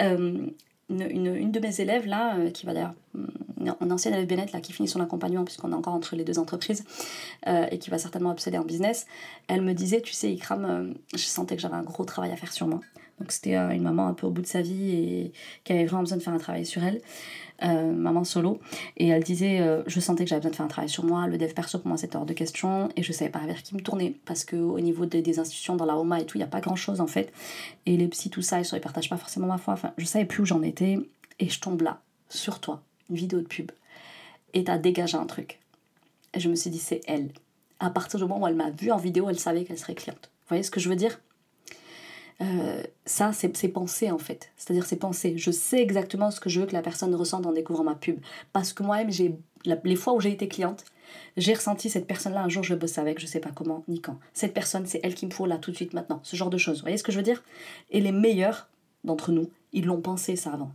Euh, une, une, de mes élèves là, euh, qui va d'ailleurs, mm, une ancienne élève Bennett là, qui finit son accompagnement puisqu'on est encore entre les deux entreprises euh, et qui va certainement obséder en business, elle me disait, tu sais, Ikram, je sentais que j'avais un gros travail à faire sur moi. Donc c'était une maman un peu au bout de sa vie et qui avait vraiment besoin de faire un travail sur elle. Euh, maman solo, et elle disait euh, Je sentais que j'avais besoin de faire un travail sur moi, le dev perso pour moi c'était hors de question, et je savais pas vers qui me tourner, parce qu'au niveau des, institutions, dans la OMA et tout, il n'y a pas grand chose en fait, et les psy, tout ça, ils ne partagent pas forcément ma foi, enfin, je savais plus où j'en étais, et je tombe là, sur toi, une vidéo de pub, et t'as dégagé un truc. Et je me suis dit C'est elle. À partir du moment où elle m'a vue en vidéo, elle savait qu'elle serait cliente. Vous voyez ce que je veux dire? Euh, ça, c'est penser en fait. C'est-à-dire, c'est penser. Je sais exactement ce que je veux que la personne ressente en découvrant ma pub. Parce que moi-même, j'ai les fois où j'ai été cliente, J'ai ressenti cette personne-là un jour, je bosse avec, je sais pas comment ni quand. Cette personne, c'est elle qui me faut là tout de suite maintenant. Ce genre de choses. Vous voyez ce que je veux dire? Et les meilleurs d'entre nous, ils l'ont pensé ça avant.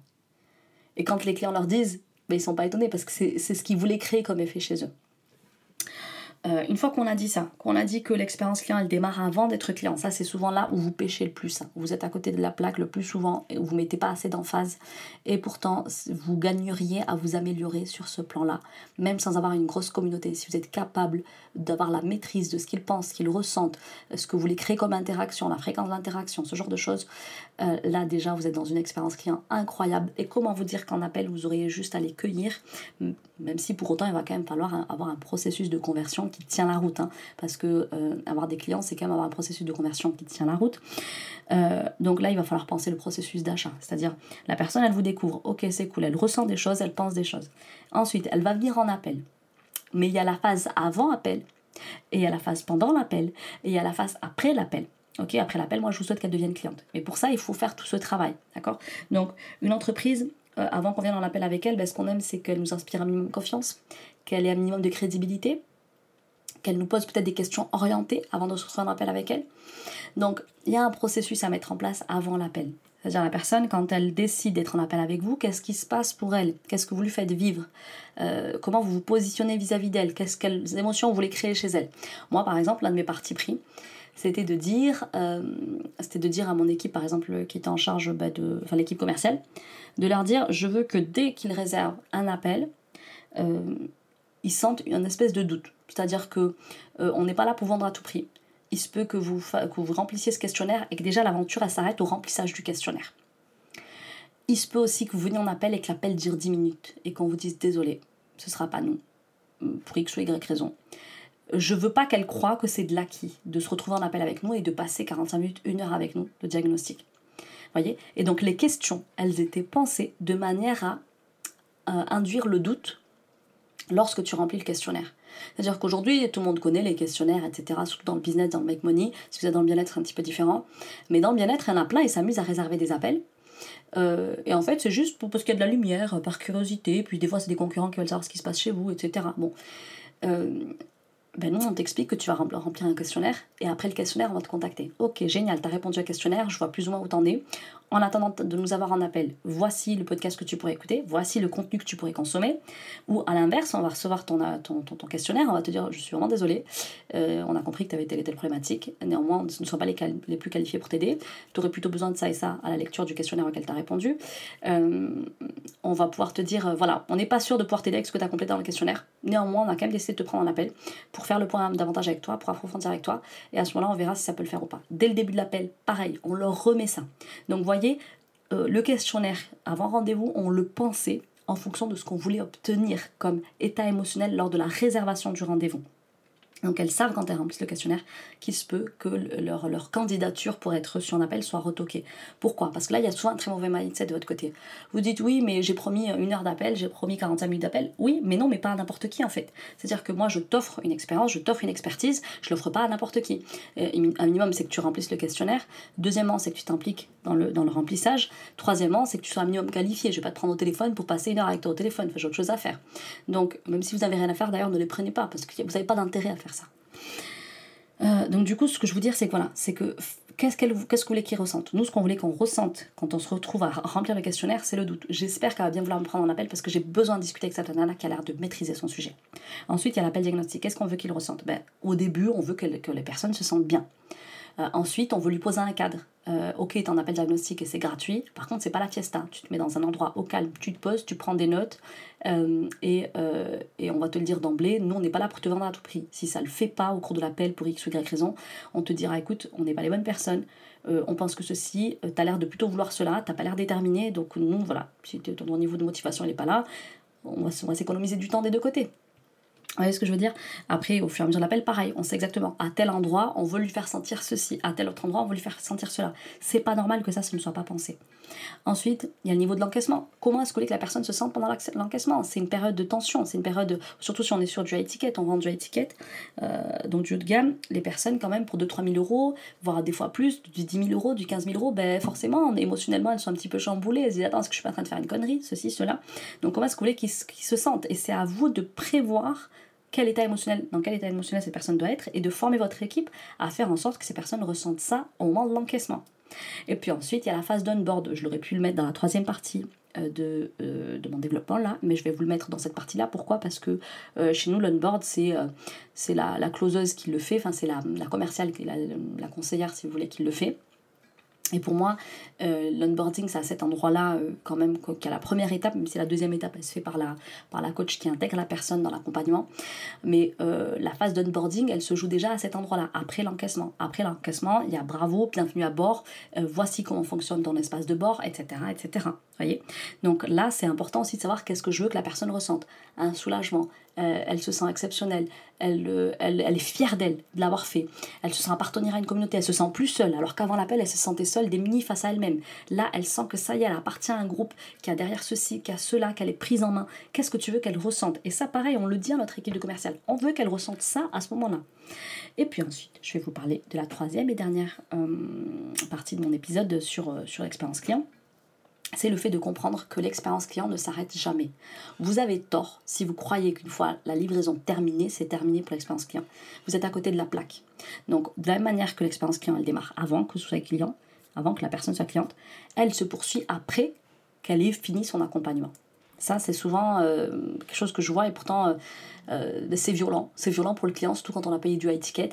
Et quand les clients leur disent, ben, ils sont pas étonnés parce que c'est ce qu'ils voulaient créer comme effet chez eux. Euh, une fois qu'on a dit ça, qu'on a dit que l'expérience client elle démarre avant d'être client, ça c'est souvent là où vous pêchez le plus. Hein. Vous êtes à côté de la plaque le plus souvent et vous mettez pas assez d'emphase et pourtant vous gagneriez à vous améliorer sur ce plan-là, même sans avoir une grosse communauté. Si vous êtes capable d'avoir la maîtrise de ce qu'ils pensent, ce qu'ils ressentent, ce que vous voulez créer comme interaction, la fréquence d'interaction, ce genre de choses, euh, là déjà vous êtes dans une expérience client incroyable. Et comment vous dire qu'en appel vous auriez juste à les cueillir, même si pour autant il va quand même falloir avoir un processus de conversion qui tient la route. Hein, parce que euh, avoir des clients, c'est quand même avoir un processus de conversion qui tient la route. Euh, donc là, il va falloir penser le processus d'achat. C'est-à-dire, la personne, elle vous découvre. Ok, c'est cool. Elle ressent des choses, elle pense des choses. Ensuite, elle va venir en appel. Mais il y a la phase avant appel, et il y a la phase pendant l'appel, et il y a la phase après l'appel. Ok, après l'appel, moi je vous souhaite qu'elle devienne cliente. Mais pour ça, il faut faire tout ce travail. D'accord? Donc, une entreprise, euh, avant qu'on vienne en appel avec elle, ben, ce qu'on aime, c'est qu'elle nous inspire un minimum de confiance, qu'elle ait un minimum de crédibilité, qu'elle nous pose peut-être des questions orientées avant de se retrouver en appel avec elle. Donc, il y a un processus à mettre en place avant l'appel. C'est-à-dire la personne, quand elle décide d'être en appel avec vous, qu'est-ce qui se passe pour elle? Qu'est-ce que vous lui faites vivre? Euh, Comment vous vous positionnez vis-à-vis d'elle? Qu'est-ce Quelles émotions vous voulez créer chez elle? Moi, par exemple, l'un de mes partis pris, c'était de dire, euh, c'était de dire à mon équipe, par exemple, qui était en charge bah, de, enfin l'équipe commerciale, de leur dire, je veux que dès qu'ils réservent un appel, euh, ils sentent une espèce de doute. C'est-à-dire que euh, on n'est pas là pour vendre à tout prix. Il se peut que vous, remplissiez ce questionnaire et que déjà l'aventure s'arrête au remplissage du questionnaire. Il se peut aussi que vous veniez en appel et que l'appel dure 10 minutes et qu'on vous dise désolé, ce sera pas nous, pour X ou Y raison. Je veux pas qu'elle croie que c'est de l'acquis de se retrouver en appel avec nous et de passer 45 minutes, une heure avec nous, le diagnostic. Voyez? Et donc les questions, elles étaient pensées de manière à euh, induire le doute lorsque tu remplis le questionnaire. C'est-à-dire qu'aujourd'hui, tout le monde connaît les questionnaires, etc., surtout dans le business, dans le make money. Si vous êtes dans le bien-être, c'est un petit peu différent. Mais dans le bien-être, il y en a plein, ils s'amusent à réserver des appels. Euh, et en fait, c'est juste pour, parce qu'il y a de la lumière, par curiosité, puis des fois, c'est des concurrents qui veulent savoir ce qui se passe chez vous, etc. Bon. Euh, ben on t'explique que tu vas remplir un questionnaire et après le questionnaire, on va te contacter. Ok, génial, tu as répondu au questionnaire, je vois plus ou moins où t'en es. En attendant de nous avoir en appel, voici le podcast que tu pourrais écouter, voici le contenu que tu pourrais consommer. Ou à l'inverse, on va recevoir ton, ton, questionnaire, on va te dire Je suis vraiment désolé, euh, on a compris que tu avais telle et telle problématique, néanmoins, ce ne sont pas les, plus qualifiés pour t'aider. Tu aurais plutôt besoin de ça et ça à la lecture du questionnaire auquel tu as répondu. Euh, on va pouvoir te dire Voilà, on n'est pas sûr de pouvoir t'aider avec ce que tu as complété dans le questionnaire. Néanmoins, on a quand même décidé de te prendre en appel faire le point davantage avec toi, pour approfondir avec toi. Et à ce moment-là, on verra si ça peut le faire ou pas. Dès le début de l'appel, pareil, on leur remet ça. Donc, voyez, euh, le questionnaire avant rendez-vous, on le pensait en fonction de ce qu'on voulait obtenir comme état émotionnel lors de la réservation du rendez-vous. Donc elles savent quand elles remplissent le questionnaire qu'il se peut que leur, candidature pour être reçue en appel soit retoquée. Pourquoi? Parce que là, il y a souvent un très mauvais mindset de votre côté. Vous dites oui, mais j'ai promis une heure d'appel, j'ai promis 45 minutes d'appel. Oui, mais non, mais pas à n'importe qui en fait. C'est-à-dire que moi, je t'offre une expérience, je t'offre une expertise, je l'offre pas à n'importe qui. un minimum, c'est que tu remplisses le questionnaire. Deuxièmement, c'est que tu t'impliques dans le, dans le remplissage. Troisièmement, c'est que tu sois un minimum qualifié. Je vais pas te prendre au téléphone pour passer une heure avec toi au téléphone. j'ai autre chose à faire. Donc, même si vous n'avez rien à faire, d'ailleurs, ne les prenez pas parce que vous n'avez pas d'intérêt à faire ça. Euh, donc du coup, ce que je veux dire, c'est que voilà, c'est que qu'est-ce que vous voulez qu'ils ressentent? Nous, ce qu'on voulait qu'on ressente quand on se retrouve à remplir le questionnaire, c'est le doute. J'espère qu'elle va bien vouloir me prendre en appel parce que j'ai besoin de discuter avec cette nana qui a l'air de maîtriser son sujet. Ensuite, il y a l'appel diagnostic. Qu'est-ce qu'on veut qu'il ressente ben, Au début, on veut que, que les personnes se sentent bien. Euh, ensuite, on veut lui poser un cadre. Euh, ok, tu en appel diagnostic et c'est gratuit. Par contre, c'est pas la fiesta. Tu te mets dans un endroit au calme, tu te poses, tu prends des notes euh, et, et, on va te le dire d'emblée. Nous, on n'est pas là pour te vendre à tout prix. Si ça le fait pas au cours de l'appel pour X ou Y raison, on te dira écoute, on n'est pas les bonnes personnes. on pense que ceci, tu as l'air de plutôt vouloir cela, t'as pas l'air déterminé. Donc, nous, voilà, si ton niveau de motivation n'est pas là, on va s'économiser du temps des deux côtés. Vous voyez ce que je veux dire? Après, au fur et à mesure de l'appel, pareil, on sait exactement à tel endroit, on veut lui faire sentir ceci, à tel autre endroit, on veut lui faire sentir cela. C'est pas normal que ça, ce ne soit pas pensé. Ensuite, il y a le niveau de l'encaissement. Comment est-ce que, que la personne se sente pendant l'encaissement? C'est une période de tension, c'est une période, surtout si on est sur du high ticket, on vend du high ticket, euh, donc du haut de gamme, les personnes, quand même, pour 2-3 000 euros, voire des fois plus, du 10 000 euros, du 15 000 euros, ben forcément, émotionnellement, elles sont un petit peu chamboulées. Elles se disent Attends, est-ce que je suis pas en train de faire une connerie? Ceci, cela. Donc, comment est-ce que vous voulez qu'ils se sentent? Et c'est à vous de prévoir quel état émotionnel, dans quel état émotionnel cette personne doit être et de former votre équipe à faire en sorte que ces personnes ressentent ça au moment de l'encaissement. Et puis ensuite, il y a la phase d'onboard. Je l'aurais pu le mettre dans la troisième partie euh, de, euh, de, mon développement là, mais je vais vous le mettre dans cette partie-là. Pourquoi? Parce que euh, chez nous, l'onboard, c'est c'est la, la closeuse qui le fait, enfin c'est la, la commerciale, la, la conseillère si vous voulez, qui le fait. Et pour moi, euh, l'onboarding, c'est à cet endroit-là, euh, quand même, qu'il y a la première étape, même si la deuxième étape, elle se fait par la, par la coach qui intègre la personne dans l'accompagnement. Mais euh, la phase d'onboarding, elle se joue déjà à cet endroit-là, après l'encaissement. Après l'encaissement, il y a bravo, bienvenue à bord, voici comment fonctionne ton espace de bord, etc. etc. Voyez? Donc là, c'est important aussi de savoir qu'est-ce que je veux que la personne ressente. Un soulagement, euh, elle se sent exceptionnelle, elle, euh, elle, elle est fière d'elle, de l'avoir fait, elle se sent appartenir à une communauté, elle se sent plus seule, alors qu'avant l'appel, elle se sentait seule, démunie face à elle-même. Là, elle sent que ça y est, elle appartient à un groupe qui a derrière ceci, qui a cela, qu'elle est prise en main. Qu'est-ce que tu veux qu'elle ressente? Et ça, pareil, on le dit à notre équipe de commercial, on veut qu'elle ressente ça à ce moment-là. Et puis ensuite, je vais vous parler de la troisième et dernière euh, partie de mon épisode sur, sur l'expérience client c'est le fait de comprendre que l'expérience client ne s'arrête jamais. Vous avez tort si vous croyez qu'une fois la livraison terminée, c'est terminé pour l'expérience client. Vous êtes à côté de la plaque. Donc, de la même manière que l'expérience client, elle démarre avant que ce soit client, avant que la personne soit cliente, elle se poursuit après qu'elle ait fini son accompagnement. Ça, c'est souvent euh, quelque chose que je vois et pourtant, euh, euh, c'est violent. C'est violent pour le client, surtout quand on a payé du high ticket.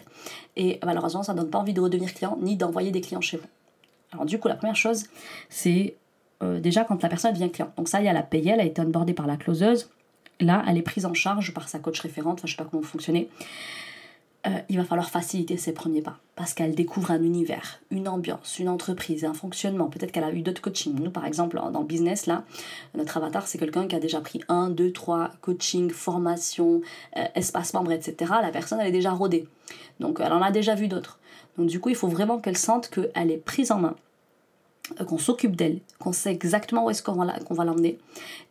Et malheureusement, ça ne donne pas envie de redevenir client ni d'envoyer des clients chez vous. Alors, du coup, la première chose, c'est euh, déjà quand la personne devient cliente. Donc ça, il y a la payée, elle a été onboardée par la closeuse. Là, elle est prise en charge par sa coach référente, enfin je sais pas comment fonctionner. Euh, il va falloir faciliter ses premiers pas parce qu'elle découvre un univers, une ambiance, une entreprise, un fonctionnement. Peut-être qu'elle a eu d'autres coachings. Nous, par exemple, dans le business, là, notre avatar, c'est quelqu'un qui a déjà pris un, deux, trois coaching, formation, euh, espace membre, etc. La personne, elle est déjà rodée. Donc, elle en a déjà vu d'autres. Donc, du coup, il faut vraiment qu'elle sente qu'elle est prise en main, qu'on s'occupe d'elle, qu'on sait exactement où est-ce qu'on va l'emmener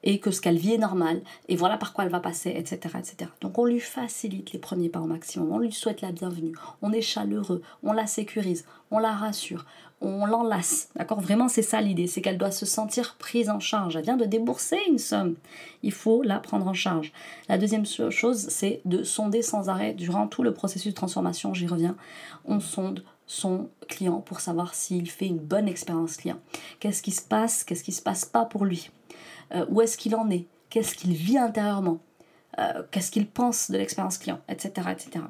et que ce qu'elle vit est normal et voilà par quoi elle va passer, etc., etc. Donc on lui facilite les premiers pas au maximum, on lui souhaite la bienvenue, on est chaleureux, on la sécurise, on la rassure, on l'enlace, d'accord? Vraiment c'est ça l'idée, c'est qu'elle doit se sentir prise en charge, elle vient de débourser une somme, il faut la prendre en charge. La deuxième chose, c'est de sonder sans arrêt. Durant tout le processus de transformation, j'y reviens, on sonde, son client pour savoir s'il fait une bonne expérience client. Qu'est-ce qui se passe, qu'est-ce qui se passe pas pour lui? Euh, Où est-ce qu'il en est? Qu'est-ce qu'il vit intérieurement? Euh, Qu'est-ce qu'il pense de l'expérience client? Etc. etc.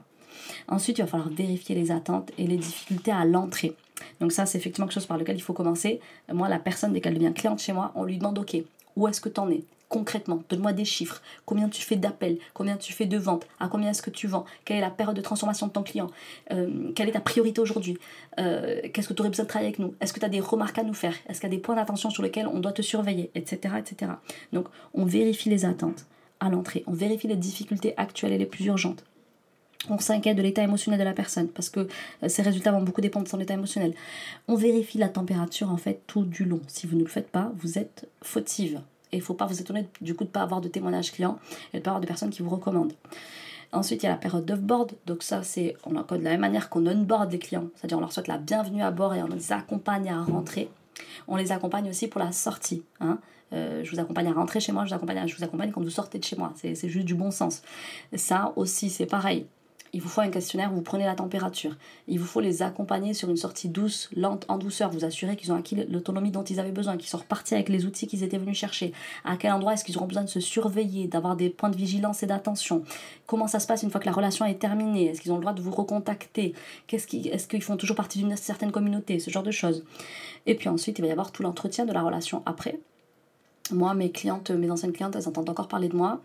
Ensuite, il va falloir vérifier les attentes et les difficultés à l'entrée. Donc ça, c'est effectivement quelque chose par lequel il faut commencer. Moi, la personne, dès qu'elle devient cliente chez moi, on lui demande, OK, où est-ce que tu en es? Concrètement, donne-moi des chiffres. Combien tu fais d'appels? Combien tu fais de ventes? À combien est-ce que tu vends? Quelle est la période de transformation de ton client? Euh, Quelle est ta priorité aujourd'hui? Euh, Qu'est-ce que tu aurais besoin de travailler avec nous? Est-ce que tu as des remarques à nous faire? Est-ce qu'il y a des points d'attention sur lesquels on doit te surveiller? Etc. etc. Donc, on vérifie les attentes à l'entrée. On vérifie les difficultés actuelles et les plus urgentes. On s'inquiète de l'état émotionnel de la personne parce que euh, ces résultats vont beaucoup dépendre de son état émotionnel. On vérifie la température en fait tout du long. Si vous ne le faites pas, vous êtes fautive. Et il ne faut pas vous étonner du coup de ne pas avoir de témoignages clients et de ne pas avoir de personnes qui vous recommandent. Ensuite, il y a la période d'offboard. Donc ça, c'est on de la même manière qu'on onboard les clients. C'est-à-dire on leur souhaite la bienvenue à bord et on les accompagne à rentrer. On les accompagne aussi pour la sortie. Hein. Euh, je vous accompagne à rentrer chez moi, je vous accompagne, je vous accompagne quand vous sortez de chez moi. C'est juste du bon sens. Ça aussi, c'est pareil. Il vous faut un questionnaire où vous prenez la température. Il vous faut les accompagner sur une sortie douce, lente, en douceur. Vous assurer qu'ils ont acquis l'autonomie dont ils avaient besoin, qu'ils sont repartis avec les outils qu'ils étaient venus chercher. À quel endroit est-ce qu'ils auront besoin de se surveiller, d'avoir des points de vigilance et d'attention? Comment ça se passe une fois que la relation est terminée? Est-ce qu'ils ont le droit de vous recontacter? Est-ce qu'ils font toujours partie d'une certaine communauté? Ce genre de choses. Et puis ensuite, il va y avoir tout l'entretien de la relation après moi, mes clientes, mes anciennes clientes, elles entendent encore parler de moi.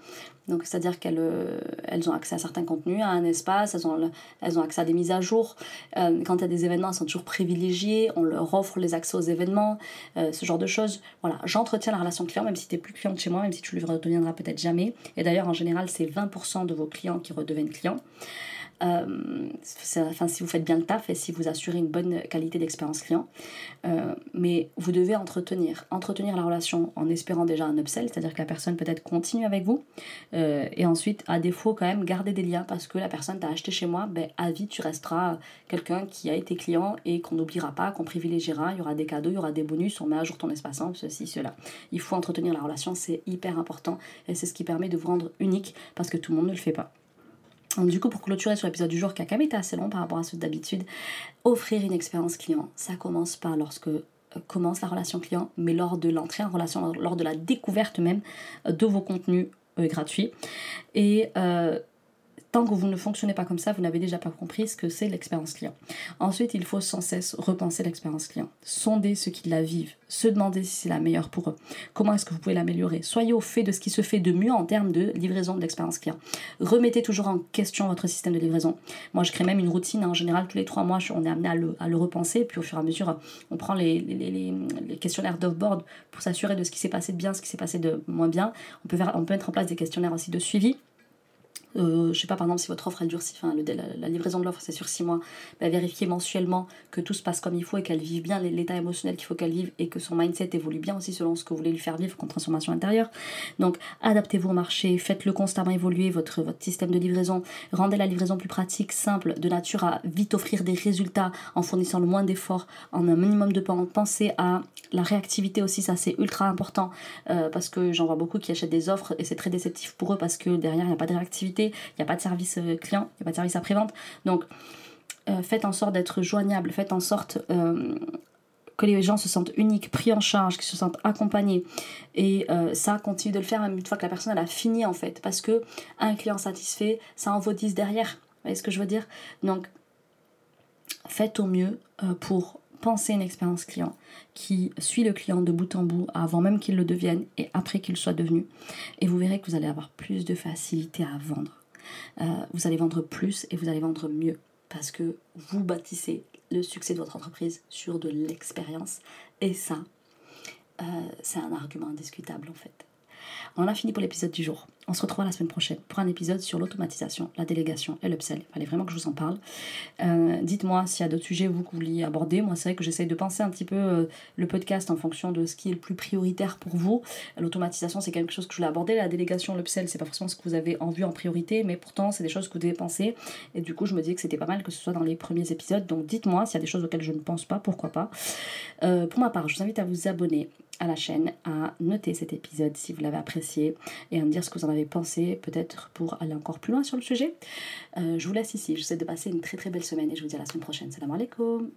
Donc, c'est-à-dire qu'elles euh, ont accès à certains contenus, à un espace, elles ont, accès à des mises à jour. Euh, quand il y a des événements, elles sont toujours privilégiées. On leur offre les accès aux événements, euh, ce genre de choses. Voilà, j'entretiens la relation client, même si tu n'es plus cliente chez moi, même si tu le redeviendras peut-être jamais. Et d'ailleurs, en général, c'est 20% de vos clients qui redeviennent clients. Euh, enfin, si vous faites bien le taf et si vous assurez une bonne qualité d'expérience client. Euh, mais vous devez entretenir, entretenir la relation en espérant déjà un upsell, c'est-à-dire que la personne peut-être continue avec vous. Euh, et ensuite, à défaut, quand même, garder des liens parce que la personne t'a acheté chez moi, ben, à vie, tu resteras quelqu'un qui a été client et qu'on n'oubliera pas, qu'on privilégiera. Il y aura des cadeaux, il y aura des bonus, on met à jour ton espace simple, ceci, cela. Il faut entretenir la relation, c'est hyper important et c'est ce qui permet de vous rendre unique parce que tout le monde ne le fait pas. Du coup, pour clôturer sur l'épisode du jour, qui a quand même été assez long par rapport à ceux d'habitude, offrir une expérience client. Ça commence par lorsque euh, commence la relation client, mais lors de l'entrée en relation, lors de la découverte même euh, de vos contenus euh, gratuits. Et Tant que vous ne fonctionnez pas comme ça, vous n'avez déjà pas compris ce que c'est l'expérience client. Ensuite, il faut sans cesse repenser l'expérience client. Sonder ceux qui la vivent, se demander si c'est la meilleure pour eux. Comment est-ce que vous pouvez l'améliorer? Soyez au fait de ce qui se fait de mieux en termes de livraison de l'expérience client. Remettez toujours en question votre système de livraison. Moi, je crée même une routine. En général, tous les trois mois, on est amené à le, repenser. Puis au fur et à mesure, on prend les, les, questionnaires d'offboard pour s'assurer de ce qui s'est passé de bien, ce qui s'est passé de moins bien. On peut, faire, on peut mettre en place des questionnaires aussi de suivi euh, je sais pas, par exemple, si votre offre elle dure, enfin, la, livraison de l'offre c'est sur 6 mois, bah, vérifiez mensuellement que tout se passe comme il faut et qu'elle vive bien l'état émotionnel qu'il faut qu'elle vive et que son mindset évolue bien aussi selon ce que vous voulez lui faire vivre comme transformation intérieure. Donc, adaptez-vous au marché, faites-le constamment évoluer, votre, votre système de livraison, rendez la livraison plus pratique, simple, de nature à vite offrir des résultats en fournissant le moins d'efforts, en un minimum de. Pensez à la réactivité aussi, ça c'est ultra important euh, parce que j'en vois beaucoup qui achètent des offres et c'est très déceptif pour eux parce que derrière il n'y a pas de réactivité il n'y a pas de service euh, client, il n'y a pas de service après-vente. Donc, euh, faites en sorte d'être joignable, faites en sorte euh, que les gens se sentent uniques, pris en charge, qu'ils se sentent accompagnés. Et ça, continue de le faire même une fois que la personne a fini en fait. Parce que un client satisfait, ça en vaut 10 derrière. Vous voyez ce que je veux dire? Donc, faites au mieux pour penser une expérience client qui suit le client de bout en bout avant même qu'il le devienne et après qu'il soit devenu. Et vous verrez que vous allez avoir plus de facilité à vendre. Euh, vous allez vendre plus et vous allez vendre mieux parce que vous bâtissez le succès de votre entreprise sur de l'expérience. Et ça, euh, c'est un argument indiscutable en fait. On a fini pour l'épisode du jour. On se retrouve la semaine prochaine pour un épisode sur l'automatisation, la délégation et l'upsell. Il fallait vraiment que je vous en parle. Euh, dites-moi s'il y a d'autres sujets vous que vous vouliez aborder. Moi, c'est vrai que j'essaye de penser un petit peu euh, le podcast en fonction de ce qui est le plus prioritaire pour vous. L'automatisation, c'est quelque chose que je voulais aborder. La délégation, l'upsell, c'est pas forcément ce que vous avez en vue en priorité, mais pourtant, c'est des choses que vous devez penser. Et du coup, je me dis que c'était pas mal que ce soit dans les premiers épisodes. Donc, dites-moi s'il y a des choses auxquelles je ne pense pas, pourquoi pas. Euh, pour ma part, je vous invite à vous abonner à la chaîne, à noter cet épisode si vous l'avez apprécié et à me dire ce que vous en avez pensé, peut-être pour aller encore plus loin sur le sujet. Euh, je vous laisse ici, je vous souhaite de passer une très très belle semaine et je vous dis à la semaine prochaine. Salam alaikum